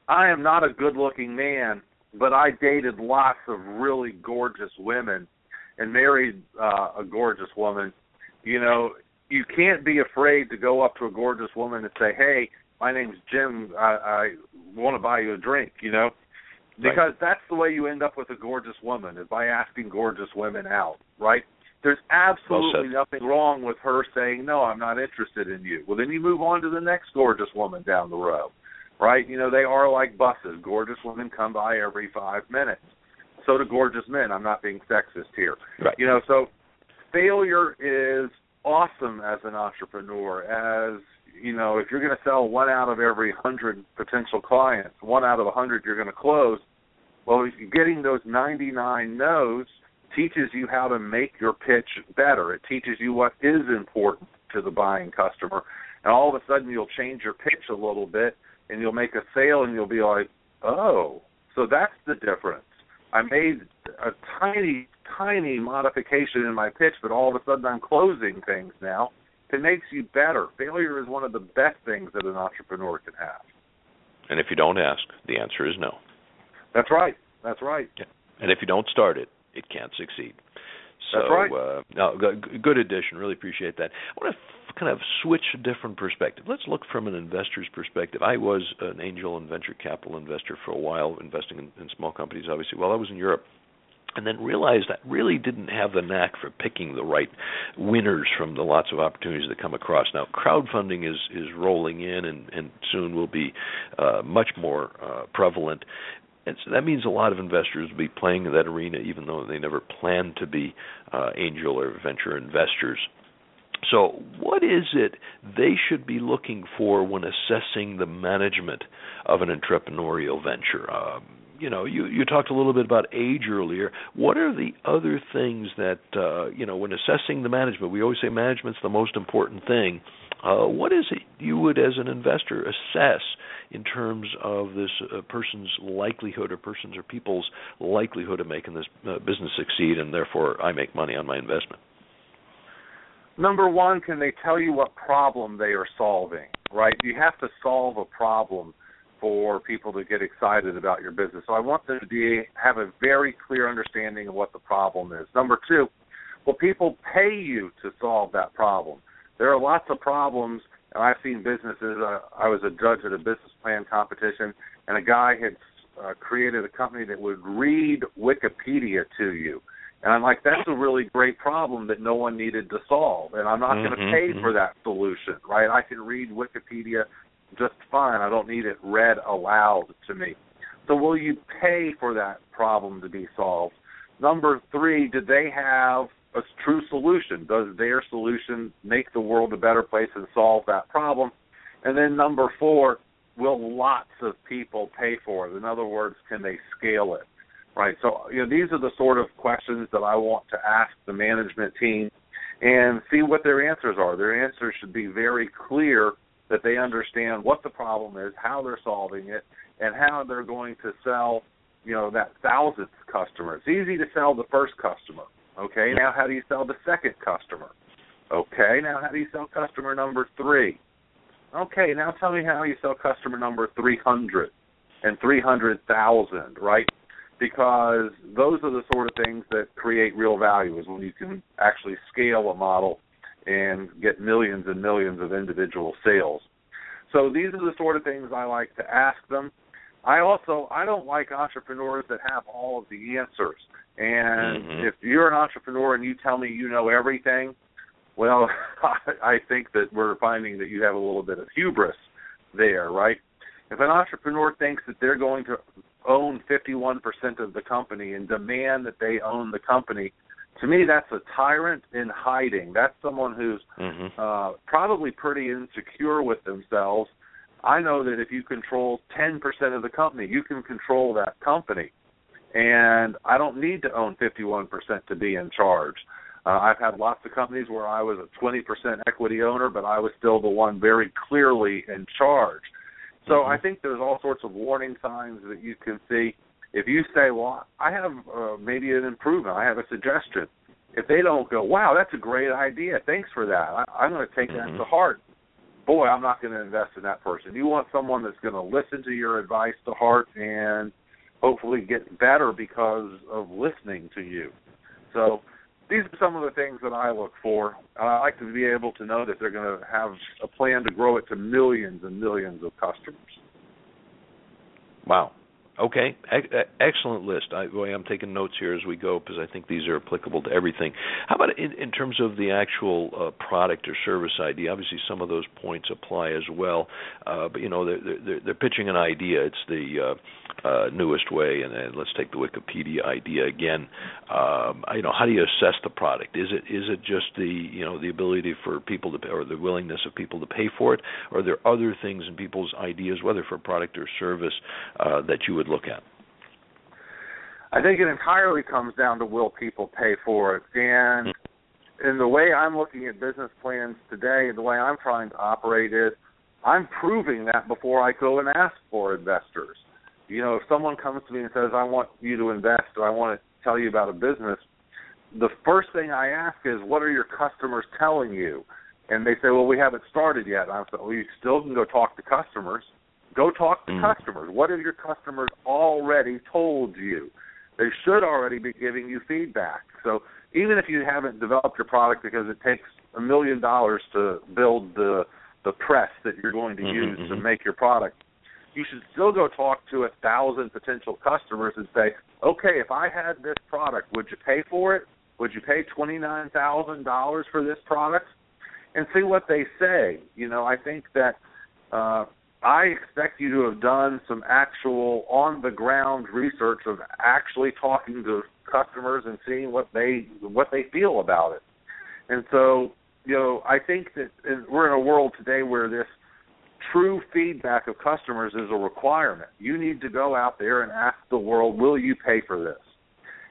I am not a good-looking man, but I dated lots of really gorgeous women and married uh, a gorgeous woman. You know, you can't be afraid to go up to a gorgeous woman and say, "Hey, my name's Jim. I, I want to buy you a drink." You know, because Right. that's the way you end up with a gorgeous woman is by asking gorgeous women out, right? There's absolutely Well nothing wrong with her saying, "No, I'm not interested in you." Well, then you move on to the next gorgeous woman down the road, right? You know, they are like buses. Gorgeous women come by every five minutes. So do gorgeous men. I'm not being sexist here. Right. You know, so failure is awesome as an entrepreneur. As you know, if you're going to sell one out of every hundred potential clients, one out of a hundred you're going to close. Well, getting those 99 no's teaches you how to make your pitch better. It teaches you what is important to the buying customer, and all of a sudden you'll change your pitch a little bit, and you'll make a sale, and you'll be like, oh, so that's the difference. I made a tiny, tiny modification in my pitch, but all of a sudden I'm closing things now. It makes you better. Failure is one of the best things that an entrepreneur can have. And if you don't ask, the answer is no. That's right. That's right. And if you don't start it, it can't succeed. So, That's right. uh, no, good addition. Really appreciate that. I want to kind of switch a different perspective. Let's look from an investor's perspective. I was an angel and venture capital investor for a while, investing in, in small companies, obviously, while I was in Europe. And then realized that really didn't have the knack for picking the right winners from the lots of opportunities that come across. Now, crowdfunding is is rolling in, and, and soon will be uh, much more uh, prevalent. And so that means a lot of investors will be playing in that arena, even though they never planned to be uh, angel or venture investors. So, what is it they should be looking for when assessing the management of an entrepreneurial venture? Um, you know, you you talked a little bit about age earlier. What are the other things that uh, you know when assessing the management? We always say management's the most important thing. Uh, what is it you would, as an investor, assess in terms of this uh, person's likelihood, or person's or people's likelihood of making this uh, business succeed, and therefore I make money on my investment? Number one, can they tell you what problem they are solving? Right? You have to solve a problem for people to get excited about your business. So I want them to be have a very clear understanding of what the problem is. Number two, will people pay you to solve that problem? There are lots of problems, and I've seen businesses. Uh, I was a judge at a business plan competition, and a guy had uh, created a company that would read Wikipedia to you. And I'm like, that's a really great problem that no one needed to solve, and I'm not going to pay mhm. for that solution, right? I can read Wikipedia just fine. I don't need it read aloud to me. So will you pay for that problem to be solved? Number three, did they have a true solution? Does their solution make the world a better place and solve that problem? And then number four, will lots of people pay for it? In other words, can they scale it? Right. So you know these are the sort of questions that I want to ask the management team and see what their answers are. Their answers should be very clear that they understand what the problem is, how they're solving it, and how they're going to sell, you know, that thousandth customer. It's easy to sell the first customer. Okay, now how do you sell the second customer? Okay, now how do you sell customer number three? Okay, now tell me how you sell customer number 300 and 300,000, right? Because those are the sort of things that create real value is when you can actually scale a model and get millions and millions of individual sales. So these are the sort of things I like to ask them. I also I don't like entrepreneurs that have all of the answers. And Mhm. if you're an entrepreneur and you tell me you know everything, well, [laughs] I think that we're finding that you have a little bit of hubris there, right? If an entrepreneur thinks that they're going to own 51% of the company and demand that they own the company, to me that's a tyrant in hiding. That's someone who's Mhm. uh, probably pretty insecure with themselves. I know that if you control 10% of the company, you can control that company. and I don't need to own 51% to be in charge. Uh, I've had lots of companies where I was a 20% equity owner, but I was still the one very clearly in charge. So mm-hmm. I think there's all sorts of warning signs that you can see. If you say, "Well, I have uh, maybe an improvement, I have a suggestion," if they don't go, "Wow, that's a great idea, thanks for that," I, I'm going to take mm-hmm. that to heart. Boy, I'm not going to invest in that person. You want someone that's going to listen to your advice to heart and hopefully get better because of listening to you. So these are some of the things that I look for. And I like to be able to know that they're going to have a plan to grow it to millions and millions of customers. Wow. Okay, excellent list. I, I'm taking notes here as we go because I think these are applicable to everything. How about in, in terms of the actual uh, product or service idea? Obviously, some of those points apply as well. Uh, but you know, they're, they're, they're pitching an idea. It's the uh, uh, newest way, and, and let's take the Wikipedia idea again. Um, you know, how do you assess the product? Is it is it just the you know the ability for people to pay, or the willingness of people to pay for it, or are there other things in people's ideas, whether for product or service, uh, that you would look at? I think it entirely comes down to will people pay for it. And mm-hmm. in the way I'm looking at business plans today, the way I'm trying to operate is I'm proving that before I go and ask for investors. You know, if someone comes to me and says, I want you to invest or I want to tell you about a business, the first thing I ask is, what are your customers telling you? And they say, well, we haven't started yet. I say, well, you still can go talk to customers. Go talk to mm. customers. What have your customers already told you? They should already be giving you feedback. So even if you haven't developed your product because it takes a million dollars to build the the press that you're going to mm-hmm, use mm-hmm. to make your product, you should still go talk to a thousand potential customers and say, okay, if I had this product, would you pay for it? Would you pay twenty nine thousand dollars for this product? And see what they say. You know, I think that uh, I expect you to have done some actual on the ground research of actually talking to customers and seeing what they what they feel about it. And so, you know, I think that we're in a world today where this true feedback of customers is a requirement. You need to go out there and ask the world, "Will you pay for this?"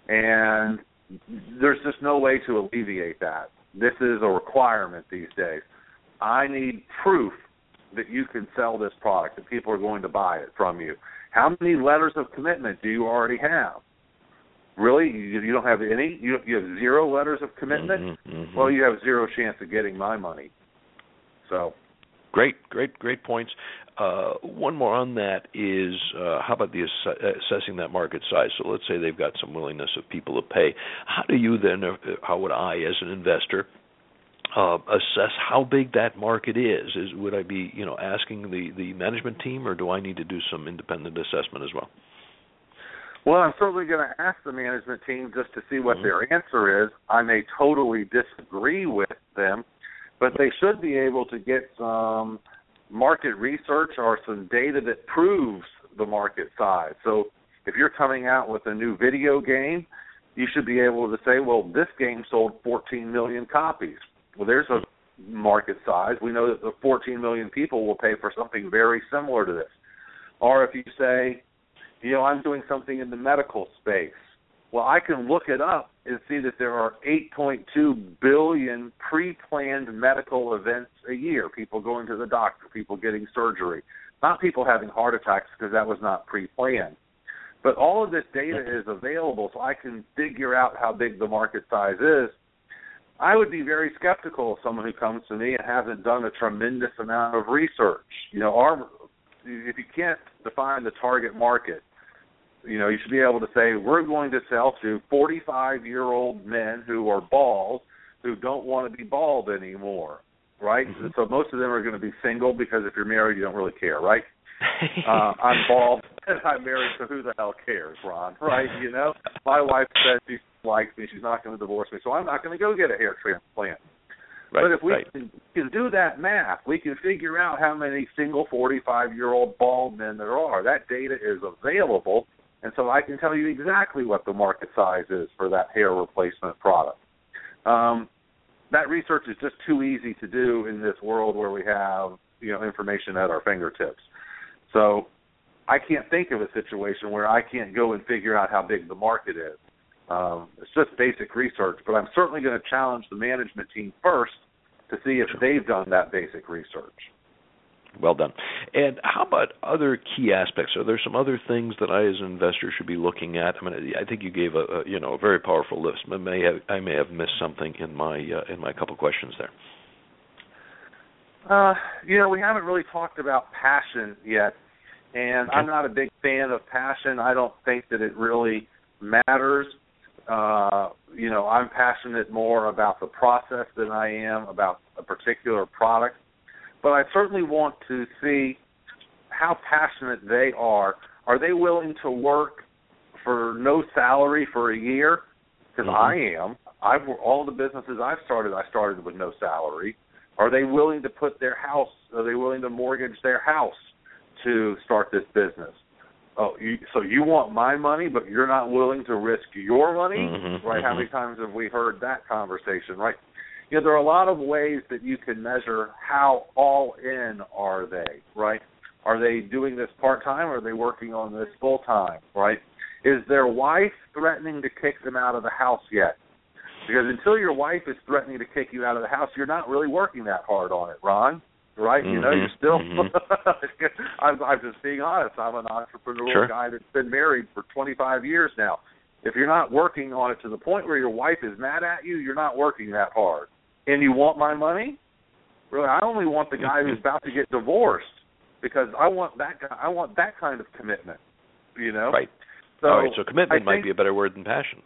And there's just no way to alleviate that. This is a requirement these days. I need proof that you can sell this product, that people are going to buy it from you. How many letters of commitment do you already have? Really, you, you don't have any. You, you have zero letters of commitment. Mm-hmm, mm-hmm. Well, you have zero chance of getting my money. So, great, great, great points. Uh, one more on that is uh, how about the ass- assessing that market size? So let's say they've got some willingness of people to pay. How do you then, uh, how would I, as an investor, uh, assess how big that market is? Is would I be you know asking the the management team, or do I need to do some independent assessment as well? Well, I'm certainly going to ask the management team just to see what mm-hmm. their answer is. I may totally disagree with them, but they should be able to get some market research or some data that proves the market size. So if you're coming out with a new video game, you should be able to say, well, this game sold 14 million copies well, there's a market size. We know that the 14 million people will pay for something very similar to this. Or if you say, you know, I'm doing something in the medical space, well, I can look it up and see that there are 8.2 billion pre-planned medical events a year. People going to the doctor, people getting surgery, not people having heart attacks because that was not pre-planned. But all of this data is available, so I can figure out how big the market size is I would be very skeptical of someone who comes to me and hasn't done a tremendous amount of research. You know, our if you can't define the target market, you know, you should be able to say we're going to sell to 45-year-old men who are bald who don't want to be bald anymore, right? Mm-hmm. So most of them are going to be single because if you're married, you don't really care, right? [laughs] uh, I'm bald [laughs] and I'm married, so who the hell cares, Ron? Right? You know, my wife said she likes me, she's not going to divorce me, so I'm not going to go get a hair transplant. Right, but if we right. can, can do that math, we can figure out how many single 45 year old bald men there are. That data is available, and so I can tell you exactly what the market size is for that hair replacement product. Um, that research is just too easy to do in this world where we have you know information at our fingertips. So I can't think of a situation where I can't go and figure out how big the market is. Um, it's just basic research, but I'm certainly going to challenge the management team first to see if they've done that basic research. Well done. And how about other key aspects? Are there some other things that I, as an investor, should be looking at? I mean, I think you gave a, a you know a very powerful list. I may have I may have missed something in my uh, in my couple questions there. Uh, you know, we haven't really talked about passion yet, and okay. I'm not a big fan of passion. I don't think that it really matters. Uh, you know, I'm passionate more about the process than I am about a particular product but I certainly want to see how passionate they are. Are they willing to work for no salary for a year? Because mm-hmm. I am. I've all the businesses I've started, I started with no salary. Are they willing to put their house? Are they willing to mortgage their house to start this business? Oh, you, so you want my money, but you're not willing to risk your money, mm-hmm, right? Mm-hmm. How many times have we heard that conversation, right? you know, there are a lot of ways that you can measure how all in are they, right? Are they doing this part time or are they working on this full time, right? Is their wife threatening to kick them out of the house yet? Because until your wife is threatening to kick you out of the house, you're not really working that hard on it, Ron. Right? Mm-hmm. You know, you're still. Mm-hmm. [laughs] I'm, I'm just being honest. I'm an entrepreneurial sure. guy that's been married for 25 years now. If you're not working on it to the point where your wife is mad at you, you're not working that hard and you want my money? Really, I only want the guy who's about to get divorced because I want that guy. I want that kind of commitment. You know, right? So All right. So commitment I might be a better word than passion.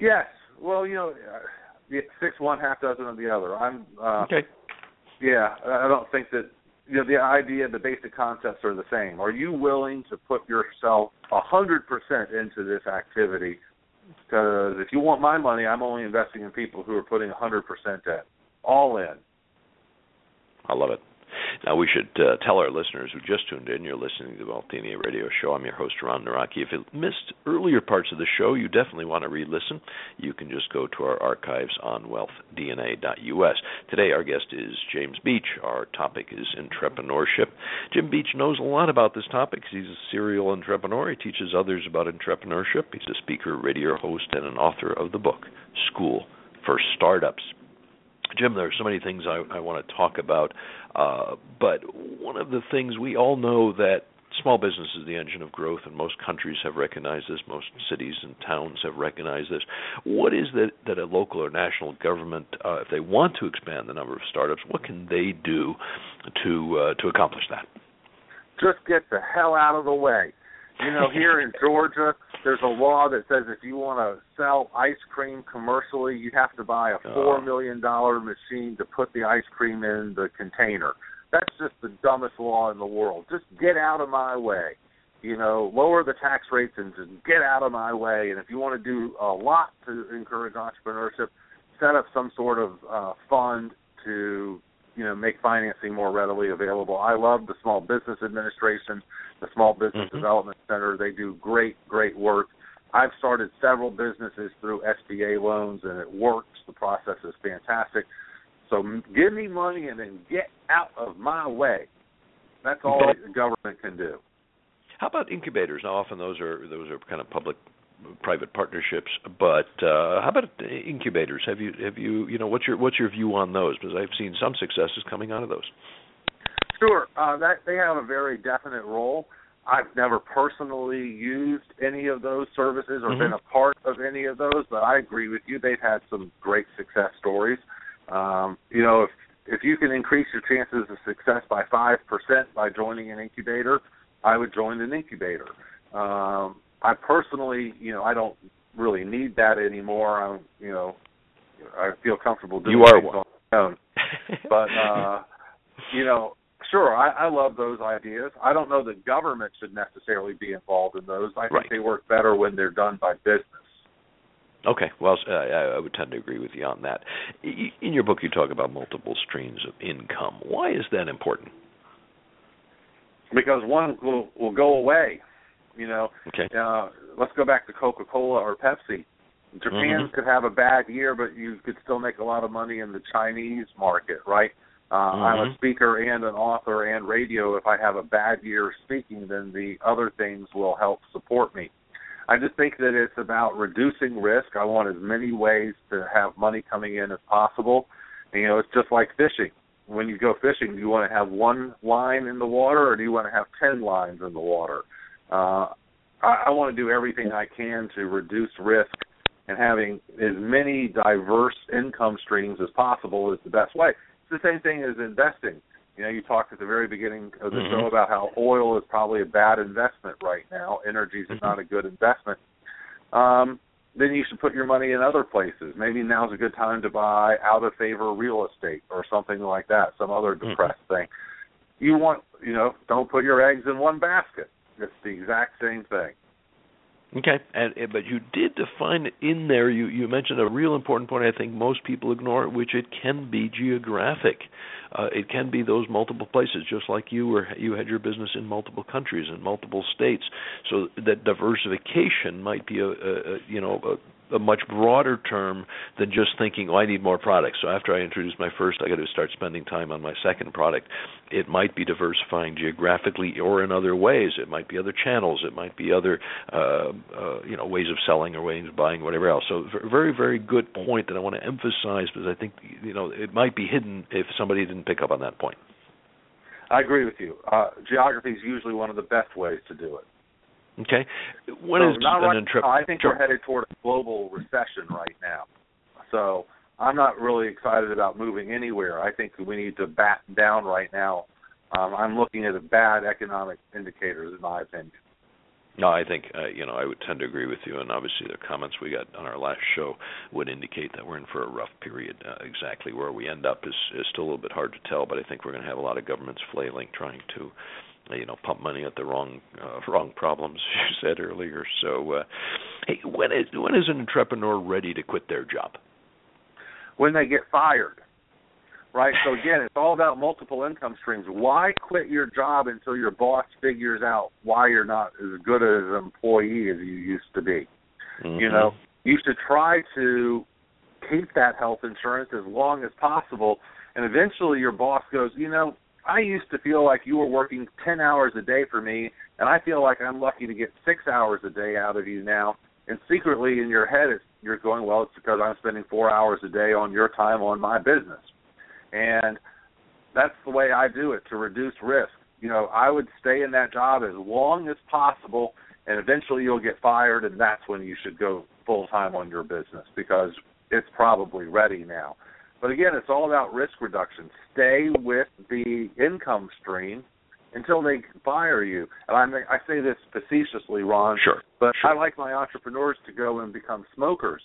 Yes. Well, you know, uh, six one, half dozen of the other. I'm. Uh, okay. Yeah, I don't think that you know the idea, the basic concepts are the same. Are you willing to put yourself a hundred percent into this activity because if you want my money, I'm only investing in people who are putting a 100% in, all in. I love it. Now, we should uh, tell our listeners who just tuned in, you're listening to the Wealth DNA Radio Show. I'm your host, Ron Nawrocki. If you missed earlier parts of the show, you definitely want to re listen. You can just go to our archives on wealthdna.us. Today, our guest is James Beach. Our topic is entrepreneurship. Jim Beach knows a lot about this topic he's a serial entrepreneur. He teaches others about entrepreneurship. He's a speaker, radio host, and an author of the book, School for Startups. Jim, there are so many things I, I want to talk about, uh, but one of the things we all know that small business is the engine of growth, and most countries have recognized this. Most cities and towns have recognized this. What is that that a local or national government, uh, if they want to expand the number of startups, what can they do to uh, to accomplish that? Just get the hell out of the way. You know, here in Georgia, there's a law that says if you want to sell ice cream commercially, you have to buy a Oh. four million dollar machine to put the ice cream in the container. That's just the dumbest law in the world. Just get out of my way. You know, lower the tax rates and just get out of my way. And if you want to do a lot to encourage entrepreneurship, set up some sort of uh, fund to you know make financing more readily available. I love the Small Business Administration, the Small Business Mhm. Development Center. They do great, great work. I've started several businesses through SBA loans, and it works. The process is fantastic. So give me money and then get out of my way. That's all the government can do. How about incubators? Now, often those are those are kind of public private partnerships, but uh, how about incubators? Have you have you you know what's your what's your view on those? Because I've seen some successes coming out of those. Sure, uh, that they have a very definite role. I've never personally used any of those services or Mhm. been a part of any of those, but I agree with you. They've had some great success stories. Um, you know, if if you can increase your chances of success by five percent by joining an incubator, I would join an incubator. Um, I personally, you know, I don't really need that anymore. I'm, you know, I feel comfortable doing You are one. on my own. But uh, [laughs] you know, sure, I, I love those ideas. I don't know that government should necessarily be involved in those. I think Right. they work better when they're done by business. Okay, well, uh, I I would tend to agree with you on that. In your book, you talk about multiple streams of income. Why is that important? because one will will go away. You know, Okay. uh, let's go back to Coca Cola or Pepsi. Japan Mhm. could have a bad year, but you could still make a lot of money in the Chinese market, right? Uh, mm-hmm. I'm a speaker and an author and radio. If I have a bad year speaking, then the other things will help support me. I just think that it's about reducing risk. I want as many ways to have money coming in as possible. And, you know, it's just like fishing. When you go fishing, do you want to have one line in the water or do you want to have 10 lines in the water? Uh, I, I want to do everything I can to reduce risk and having as many diverse income streams as possible is the best way. It's the same thing as investing. You know, you talked at the very beginning of the mm-hmm. show about how oil is probably a bad investment right now. Energy is mm-hmm. not a good investment. Um, then you should put your money in other places. Maybe now's a good time to buy out of favor real estate or something like that, some other Mm-hmm. depressed mm-hmm. thing. You want, you know, don't put your eggs in one basket. It's the exact same thing. Okay, and, but you did define it in there. You you mentioned a real important point. I think most people ignore, which it can be geographic. Uh, it can be those multiple places, just like you were. You had your business in multiple countries in multiple states. So that diversification might be a, a, a you know a, much broader term than just thinking, oh, I need more products. So after I introduce my first, I got to start spending time on my second product. It might be diversifying geographically or in other ways. It might be other channels. It might be other, uh, uh, you know, ways of selling or ways of buying, whatever else. So very, very good point that I want to emphasize because I think, you know, it might be hidden if somebody didn't pick up on that point. I agree with you. Uh, geography is usually one of the best ways to do it. Okay. When so is right? I think sure. we're headed toward a global recession right now. So I'm not really excited about moving anywhere. I think we need to bat down right now. Um, I'm looking at a bad economic indicators, in my opinion. No, I think uh, you know I would tend to agree with you, and obviously the comments we got on our last show would indicate that we're in for a rough period. Uh, exactly where we end up is is still a little bit hard to tell, but I think we're going to have a lot of governments flailing, trying to you know pump money at the wrong uh, wrong problems [laughs] you said earlier. So, uh, hey, when is when is an entrepreneur ready to quit their job? When they get fired, right? So again, it's all about multiple income streams. Why quit your job until your boss figures out why you're not as good as an employee as you used to be? Mm-hmm. You know, you should try to keep that health insurance as long as possible, and eventually your boss goes, you know, I used to feel like you were working 10 hours a day for me, and I feel like I'm lucky to get six hours a day out of you now. And secretly in your head, it's, you're going, well, it's because I'm spending four hours a day on your time on my business. And that's the way I do it to reduce risk. You know, I would stay in that job as long as possible, and eventually you'll get fired, and that's when you should go full time on your business because it's probably ready now. But again, it's all about risk reduction. Stay with the income stream until they fire you. And I I say this facetiously, Ron. Sure. But sure. I like my entrepreneurs to go and become smokers,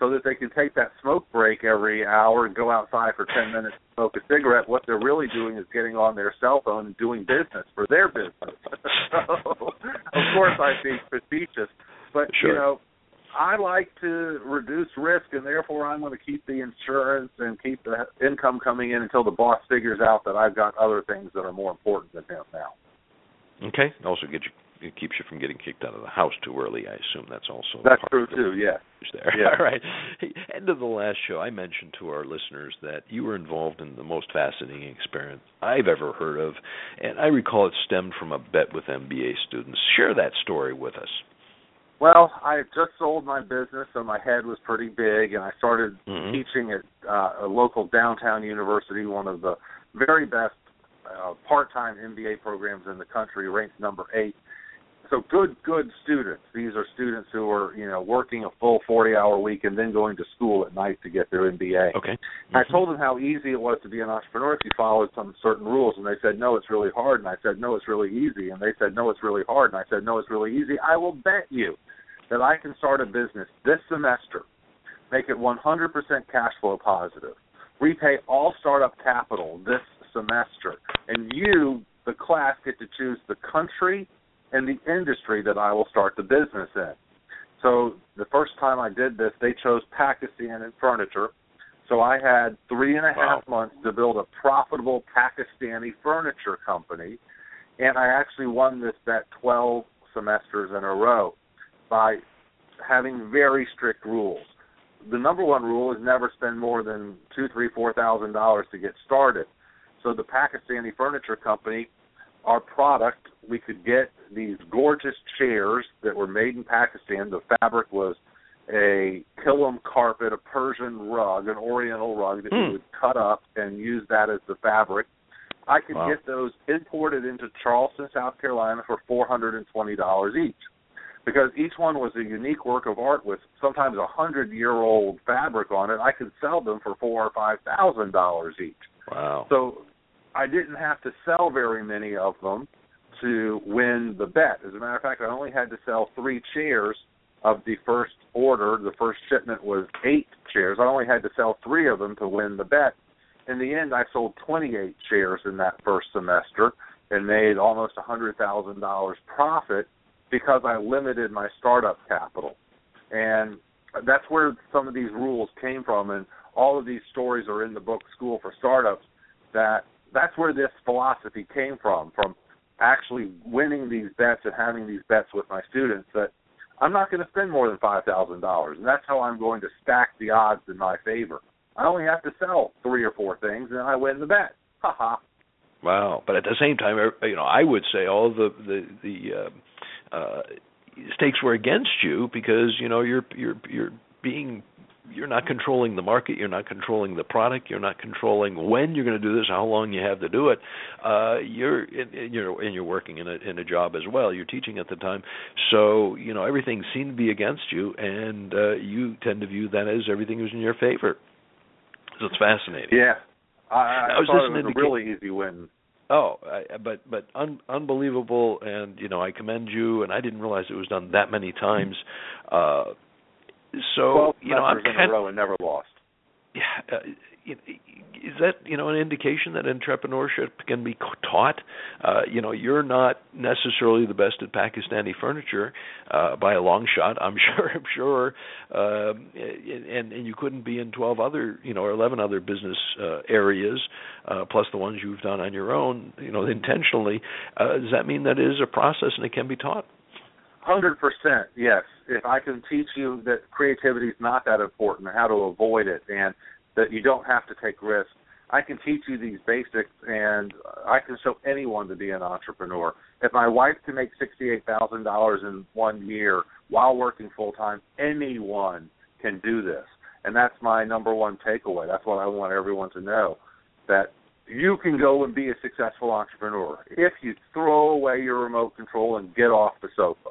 so that they can take that smoke break every hour and go outside for ten minutes and smoke a cigarette. What they're really doing is getting on their cell phone and doing business for their business. [laughs] so, of course, I think facetious, but sure. you know, I like to reduce risk, and therefore I'm going to keep the insurance and keep the income coming in until the boss figures out that I've got other things that are more important than him now. Okay. Also, get you it keeps you from getting kicked out of the house too early. I assume that's also that's true too. Yeah. There. Yeah. All right. Hey, end of the last show, I mentioned to our listeners that you were involved in the most fascinating experience I've ever heard of, and I recall it stemmed from a bet with MBA students. Share that story with us. Well, I had just sold my business, so my head was pretty big, and I started mm-hmm. teaching at uh, a local downtown university, one of the very best uh, part-time MBA programs in the country, ranked number eight. So good, good students. These are students who are, you know, working a full 40-hour week and then going to school at night to get their MBA. Okay. Mm-hmm. I told them how easy it was to be an entrepreneur if you followed some certain rules, and they said, no, it's really hard. And I said, no, it's really easy. And they said, no, it's really hard. And I said, no, it's really easy. I will bet you that I can start a business this semester, make it 100% cash flow positive, repay all startup capital this semester, and you, the class, get to choose the country and the industry that I will start the business in. So the first time I did this, they chose Pakistan and furniture. So I had three and a half wow. months to build a profitable Pakistani furniture company, and I actually won this bet 12 semesters in a row by having very strict rules. The number one rule is never spend more than two, three, four thousand dollars to get started. So the Pakistani Furniture Company, our product, we could get these gorgeous chairs that were made in Pakistan. The fabric was a kilim carpet, a Persian rug, an Oriental rug that Hmm. you would cut up and use that as the fabric. I could Wow. get those imported into Charleston, South Carolina for four hundred and twenty dollars each. Because each one was a unique work of art with sometimes a hundred year old fabric on it, I could sell them for four or five thousand dollars each. Wow. So I didn't have to sell very many of them to win the bet. As a matter of fact, I only had to sell three chairs of the first order. The first shipment was eight chairs. I only had to sell three of them to win the bet. In the end, I sold 28 shares in that first semester and made almost $100,000 profit because I limited my startup capital. And that's where some of these rules came from and all of these stories are in the book School for Startups that that's where this philosophy came from from actually winning these bets and having these bets with my students that I'm not going to spend more than $5,000 and that's how I'm going to stack the odds in my favor. I only have to sell three or four things and I win the bet. Ha ha. Wow. But at the same time, you know, I would say all the the the uh, uh, stakes were against you because you know you're you're you're being you're not controlling the market, you're not controlling the product, you're not controlling when you're going to do this, how long you have to do it. Uh, you're and you're and you're working in a in a job as well. You're teaching at the time, so you know everything seemed to be against you, and uh, you tend to view that as everything was in your favor. So it's fascinating. Yeah. I, I, I was thought it was a really easy win. Oh, I, but but un, unbelievable, and you know I commend you. And I didn't realize it was done that many times. Uh, so you know I'm in kind a row and never lost. yeah, uh, is that you know an indication that entrepreneurship can be taught? Uh, you know, you're not necessarily the best at Pakistani furniture uh, by a long shot. I'm [laughs] sure. I'm sure, um, and and you couldn't be in 12 other you know or 11 other business uh, areas uh, plus the ones you've done on your own. You know, [laughs] intentionally. Uh, does that mean that it is a process and it can be taught? Hundred percent, yes. If I can teach you that creativity is not that important, how to avoid it, and that you don't have to take risks, I can teach you these basics, and I can show anyone to be an entrepreneur. If my wife can make sixty-eight thousand dollars in one year while working full time, anyone can do this, and that's my number one takeaway. That's what I want everyone to know that you can go and be a successful entrepreneur if you throw away your remote control and get off the sofa.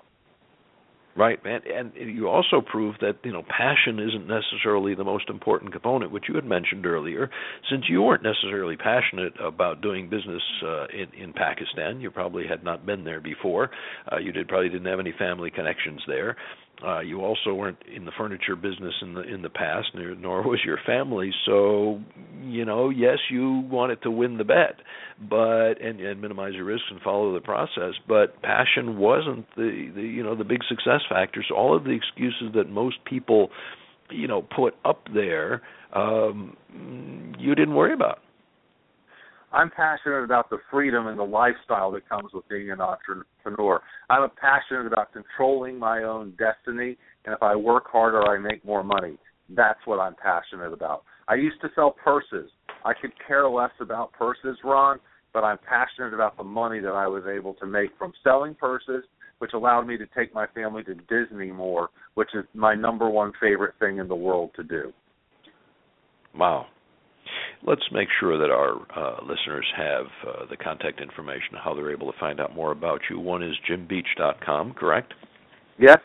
Right, man, and you also prove that you know passion isn't necessarily the most important component, which you had mentioned earlier. Since you weren't necessarily passionate about doing business uh, in in Pakistan, you probably had not been there before. Uh, you did probably didn't have any family connections there. Uh, you also weren't in the furniture business in the in the past, nor, nor [laughs] was your family. So, you know, yes, you wanted to win the bet, but and, and minimize your risks and follow the process. But passion wasn't the, the you know the big success factor. So all of the excuses that most people, you know, put up there, um, you didn't worry about. I'm passionate about the freedom and the lifestyle that comes with being an entrepreneur. I'm passionate about controlling my own destiny, and if I work harder, I make more money. That's what I'm passionate about. I used to sell purses. I could care less about purses, Ron, but I'm passionate about the money that I was able to make from selling purses, which allowed me to take my family to Disney more, which is my number one favorite thing in the world to do. Wow. Let's make sure that our uh, listeners have uh, the contact information, how they're able to find out more about you. One is jimbeach.com, correct? Yes,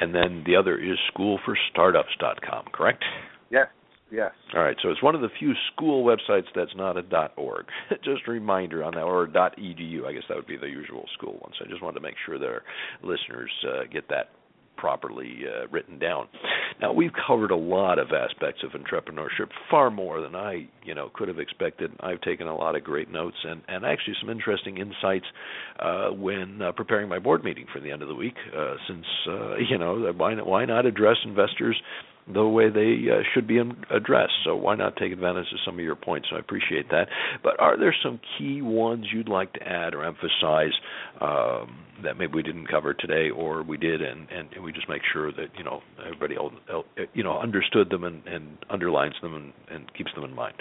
And then the other is schoolforstartups.com, correct? yes, yes. All right, so it's one of the few school websites that's not a .org. [laughs] just a reminder on that, or .edu. I guess that would be the usual school one. So I just wanted to make sure that our listeners uh, get that properly uh, written down. Now we've covered a lot of aspects of entrepreneurship, far more than I, you know, could have expected. I've taken a lot of great notes and and actually some interesting insights uh, when uh, preparing my board meeting for the end of the week. Uh, since uh, you know, why why not address investors the way they uh, should be addressed. So why not take advantage of some of your points? So I appreciate that. But are there some key ones you'd like to add or emphasize um, that maybe we didn't cover today, or we did, and, and, we just make sure that you know everybody you know understood them and, and underlines them and, and keeps them in mind?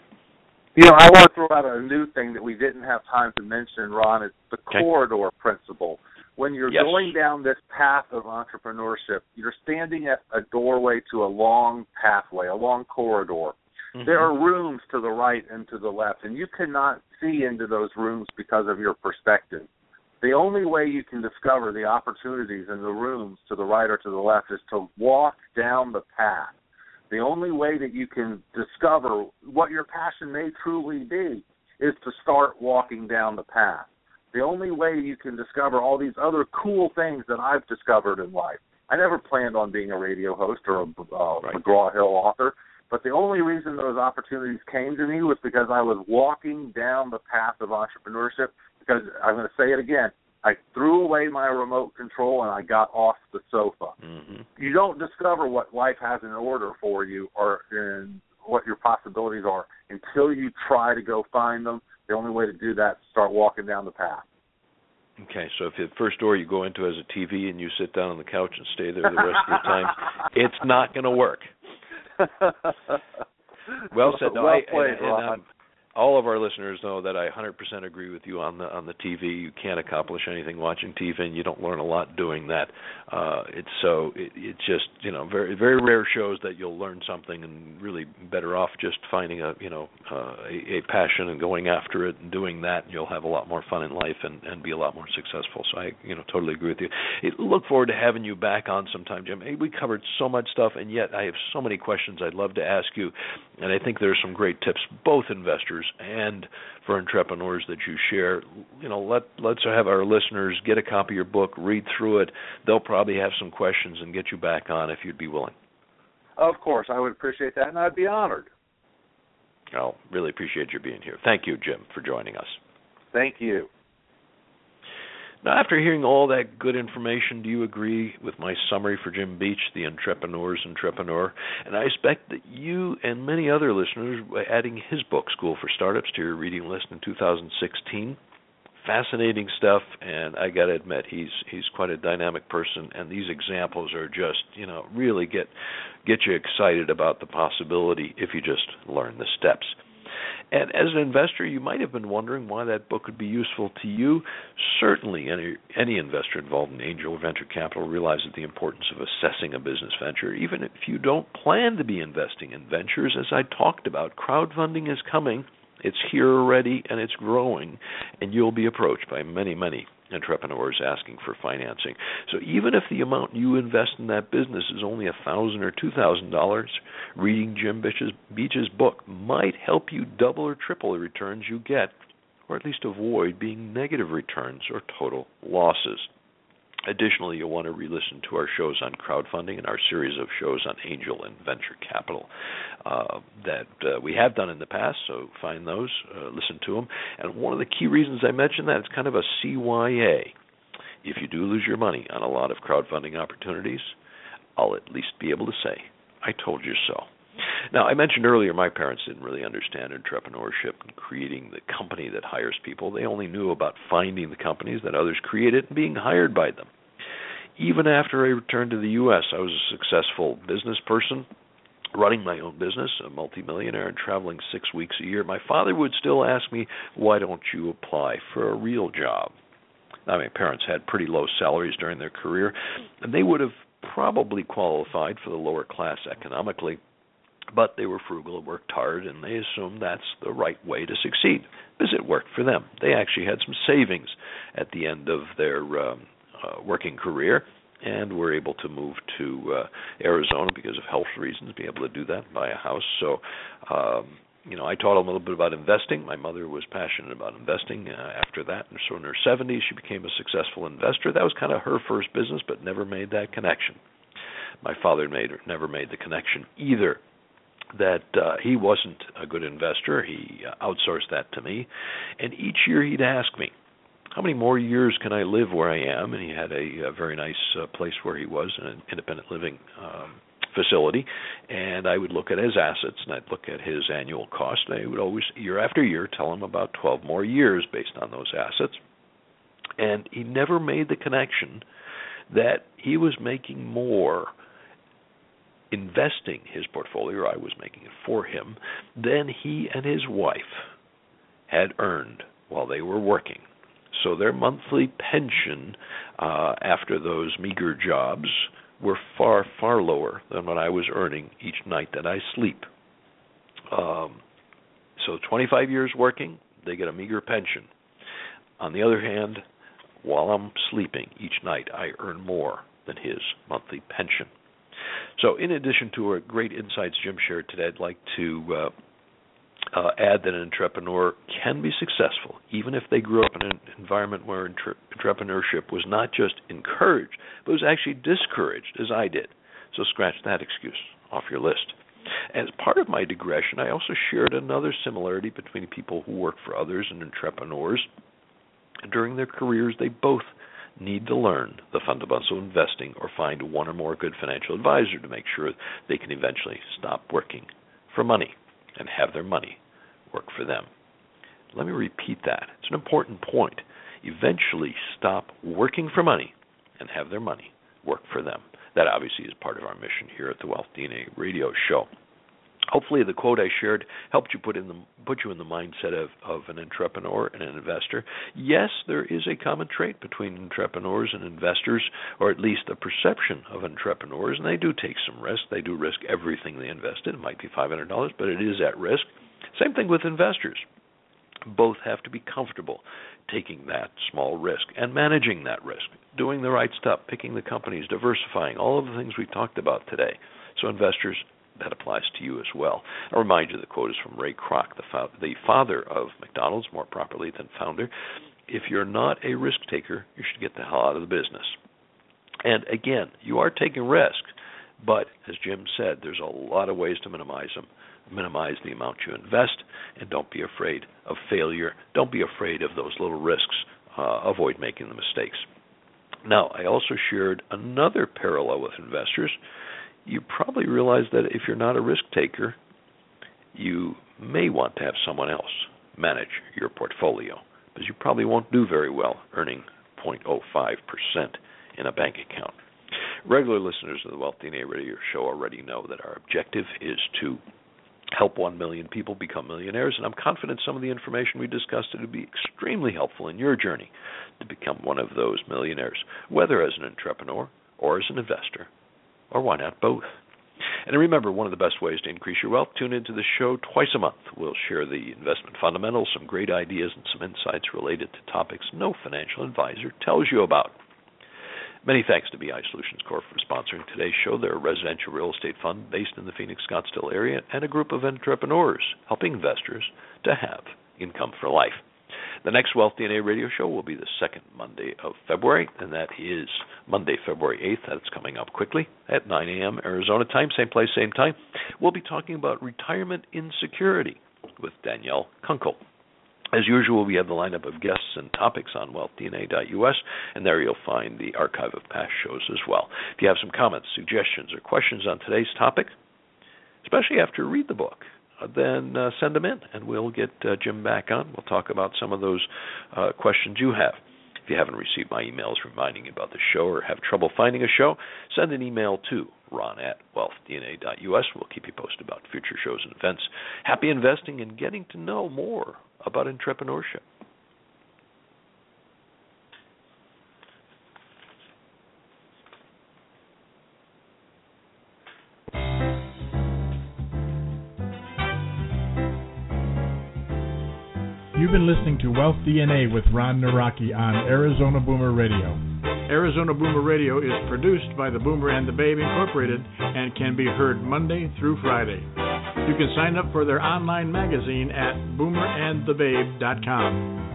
You know, I want to throw out a new thing that we didn't have time to mention, Ron. It's the okay. corridor principle. When you're yes. going down this path of entrepreneurship, you're standing at a doorway to a long pathway, a long corridor. Mm-hmm. There are rooms to the right and to the left, and you cannot see into those rooms because of your perspective. The only way you can discover the opportunities in the rooms to the right or to the left is to walk down the path the only way that you can discover what your passion may truly be is to start walking down the path. The only way you can discover all these other cool things that I've discovered in life. I never planned on being a radio host or a uh, right. McGraw Hill author, but the only reason those opportunities came to me was because I was walking down the path of entrepreneurship. Because I'm going to say it again, I threw away my remote control and I got off the sofa. Mm-hmm. You don't discover what life has in order for you or in what your possibilities are until you try to go find them. The only way to do that is start walking down the path. Okay, so if the first door you go into has a TV and you sit down on the couch and stay there the rest of the time, [laughs] it's not going to work. [laughs] well said. No, well I, played, and, and, and um, all of our listeners know that I 100% agree with you on the on the TV. You can't accomplish anything watching TV, and you don't learn a lot doing that. Uh, it's so it, it's just you know very very rare shows that you'll learn something, and really better off just finding a you know uh, a, a passion and going after it and doing that. And you'll have a lot more fun in life and and be a lot more successful. So I you know totally agree with you. I look forward to having you back on sometime, Jim. Hey, we covered so much stuff, and yet I have so many questions I'd love to ask you, and I think there's some great tips, both investors and for entrepreneurs that you share. You know, let let's have our listeners get a copy of your book, read through it. They'll probably have some questions and get you back on if you'd be willing. Of course, I would appreciate that, and I'd be honored. I'll really appreciate your being here. Thank you, Jim, for joining us. Thank you. Now, after hearing all that good information, do you agree with my summary for Jim Beach, the entrepreneur's entrepreneur? And I expect that you and many other listeners are adding his book, School for Startups, to your reading list in 2016. Fascinating stuff, and I got to admit, he's he's quite a dynamic person, and these examples are just you know really get get you excited about the possibility if you just learn the steps. And as an investor, you might have been wondering why that book would be useful to you. Certainly, any, any investor involved in angel or venture capital realizes the importance of assessing a business venture. Even if you don't plan to be investing in ventures, as I talked about, crowdfunding is coming. It's here already and it's growing, and you'll be approached by many, many entrepreneurs asking for financing. So even if the amount you invest in that business is only a thousand or two thousand dollars, reading Jim Beach's, Beach's book might help you double or triple the returns you get, or at least avoid being negative returns or total losses. Additionally, you'll want to re listen to our shows on crowdfunding and our series of shows on angel and venture capital uh, that uh, we have done in the past. So find those, uh, listen to them. And one of the key reasons I mentioned that it's kind of a CYA. If you do lose your money on a lot of crowdfunding opportunities, I'll at least be able to say, I told you so. Now, I mentioned earlier my parents didn't really understand entrepreneurship and creating the company that hires people. They only knew about finding the companies that others created and being hired by them. Even after I returned to the U.S., I was a successful business person, running my own business, a multimillionaire, and traveling six weeks a year. My father would still ask me, Why don't you apply for a real job? Now, my parents had pretty low salaries during their career, and they would have probably qualified for the lower class economically but they were frugal and worked hard, and they assumed that's the right way to succeed because it worked for them. They actually had some savings at the end of their um, uh, working career and were able to move to uh, Arizona because of health reasons, be able to do that, buy a house. So, um, you know, I taught a little bit about investing. My mother was passionate about investing. Uh, after that, and so in her 70s, she became a successful investor. That was kind of her first business, but never made that connection. My father made never made the connection either that uh, he wasn't a good investor. He uh, outsourced that to me, and each year he'd ask me, "How many more years can I live where I am?" And he had a, a very nice uh, place where he was, an independent living um, facility. And I would look at his assets, and I'd look at his annual cost. And I would always, year after year, tell him about 12 more years based on those assets. And he never made the connection that he was making more investing his portfolio, or I was making it for him, than he and his wife had earned while they were working. So their monthly pension uh, after those meager jobs were far, far lower than what I was earning each night that I sleep. Um, so 25 years working, they get a meager pension. On the other hand, while I'm sleeping each night, I earn more than his monthly pension. So, in addition to our great insights Jim shared today, I'd like to uh, uh, add that an entrepreneur can be successful even if they grew up in an environment where entre- entrepreneurship was not just encouraged, but was actually discouraged, as I did. So, scratch that excuse off your list. As part of my digression, I also shared another similarity between people who work for others and entrepreneurs. During their careers, they both need to learn the fundamentals of investing or find one or more good financial advisor to make sure they can eventually stop working for money and have their money work for them. Let me repeat that. It's an important point. Eventually stop working for money and have their money work for them. That obviously is part of our mission here at the Wealth DNA radio show. Hopefully, the quote I shared helped you put in the put you in the mindset of, of an entrepreneur and an investor. Yes, there is a common trait between entrepreneurs and investors, or at least a perception of entrepreneurs, and they do take some risk. They do risk everything they invest in. It might be five hundred dollars, but it is at risk. Same thing with investors. Both have to be comfortable taking that small risk and managing that risk, doing the right stuff, picking the companies, diversifying, all of the things we talked about today. So investors that applies to you as well. I'll remind you the quote is from Ray Kroc, the, fa- the father of McDonald's, more properly than founder. If you're not a risk taker, you should get the hell out of the business. And again, you are taking risk, but as Jim said, there's a lot of ways to minimize them. Minimize the amount you invest, and don't be afraid of failure. Don't be afraid of those little risks. Uh, avoid making the mistakes. Now, I also shared another parallel with investors you probably realize that if you're not a risk taker, you may want to have someone else manage your portfolio because you probably won't do very well earning 0.05% in a bank account. Regular listeners of the Wealth DNA radio show already know that our objective is to help 1 million people become millionaires, and I'm confident some of the information we discussed will be extremely helpful in your journey to become one of those millionaires, whether as an entrepreneur or as an investor or why not both? And remember, one of the best ways to increase your wealth, tune into the show twice a month. We'll share the investment fundamentals, some great ideas, and some insights related to topics no financial advisor tells you about. Many thanks to BI Solutions Corp for sponsoring today's show. They're a residential real estate fund based in the Phoenix Scottsdale area and a group of entrepreneurs helping investors to have income for life. The next Wealth DNA radio show will be the second Monday of February, and that is Monday, February 8th. That's coming up quickly at 9 a.m. Arizona time, same place, same time. We'll be talking about retirement insecurity with Danielle Kunkel. As usual, we have the lineup of guests and topics on wealthdna.us, and there you'll find the archive of past shows as well. If you have some comments, suggestions, or questions on today's topic, especially after you read the book, then uh, send them in, and we'll get uh, Jim back on. We'll talk about some of those uh, questions you have. If you haven't received my emails reminding you about the show or have trouble finding a show, send an email to ron at wealthdna.us. We'll keep you posted about future shows and events. Happy investing and getting to know more about entrepreneurship. You've been listening to Wealth DNA with Ron Nawrocki on Arizona Boomer Radio. Arizona Boomer Radio is produced by the Boomer and the Babe Incorporated and can be heard Monday through Friday. You can sign up for their online magazine at boomerandthebabe.com.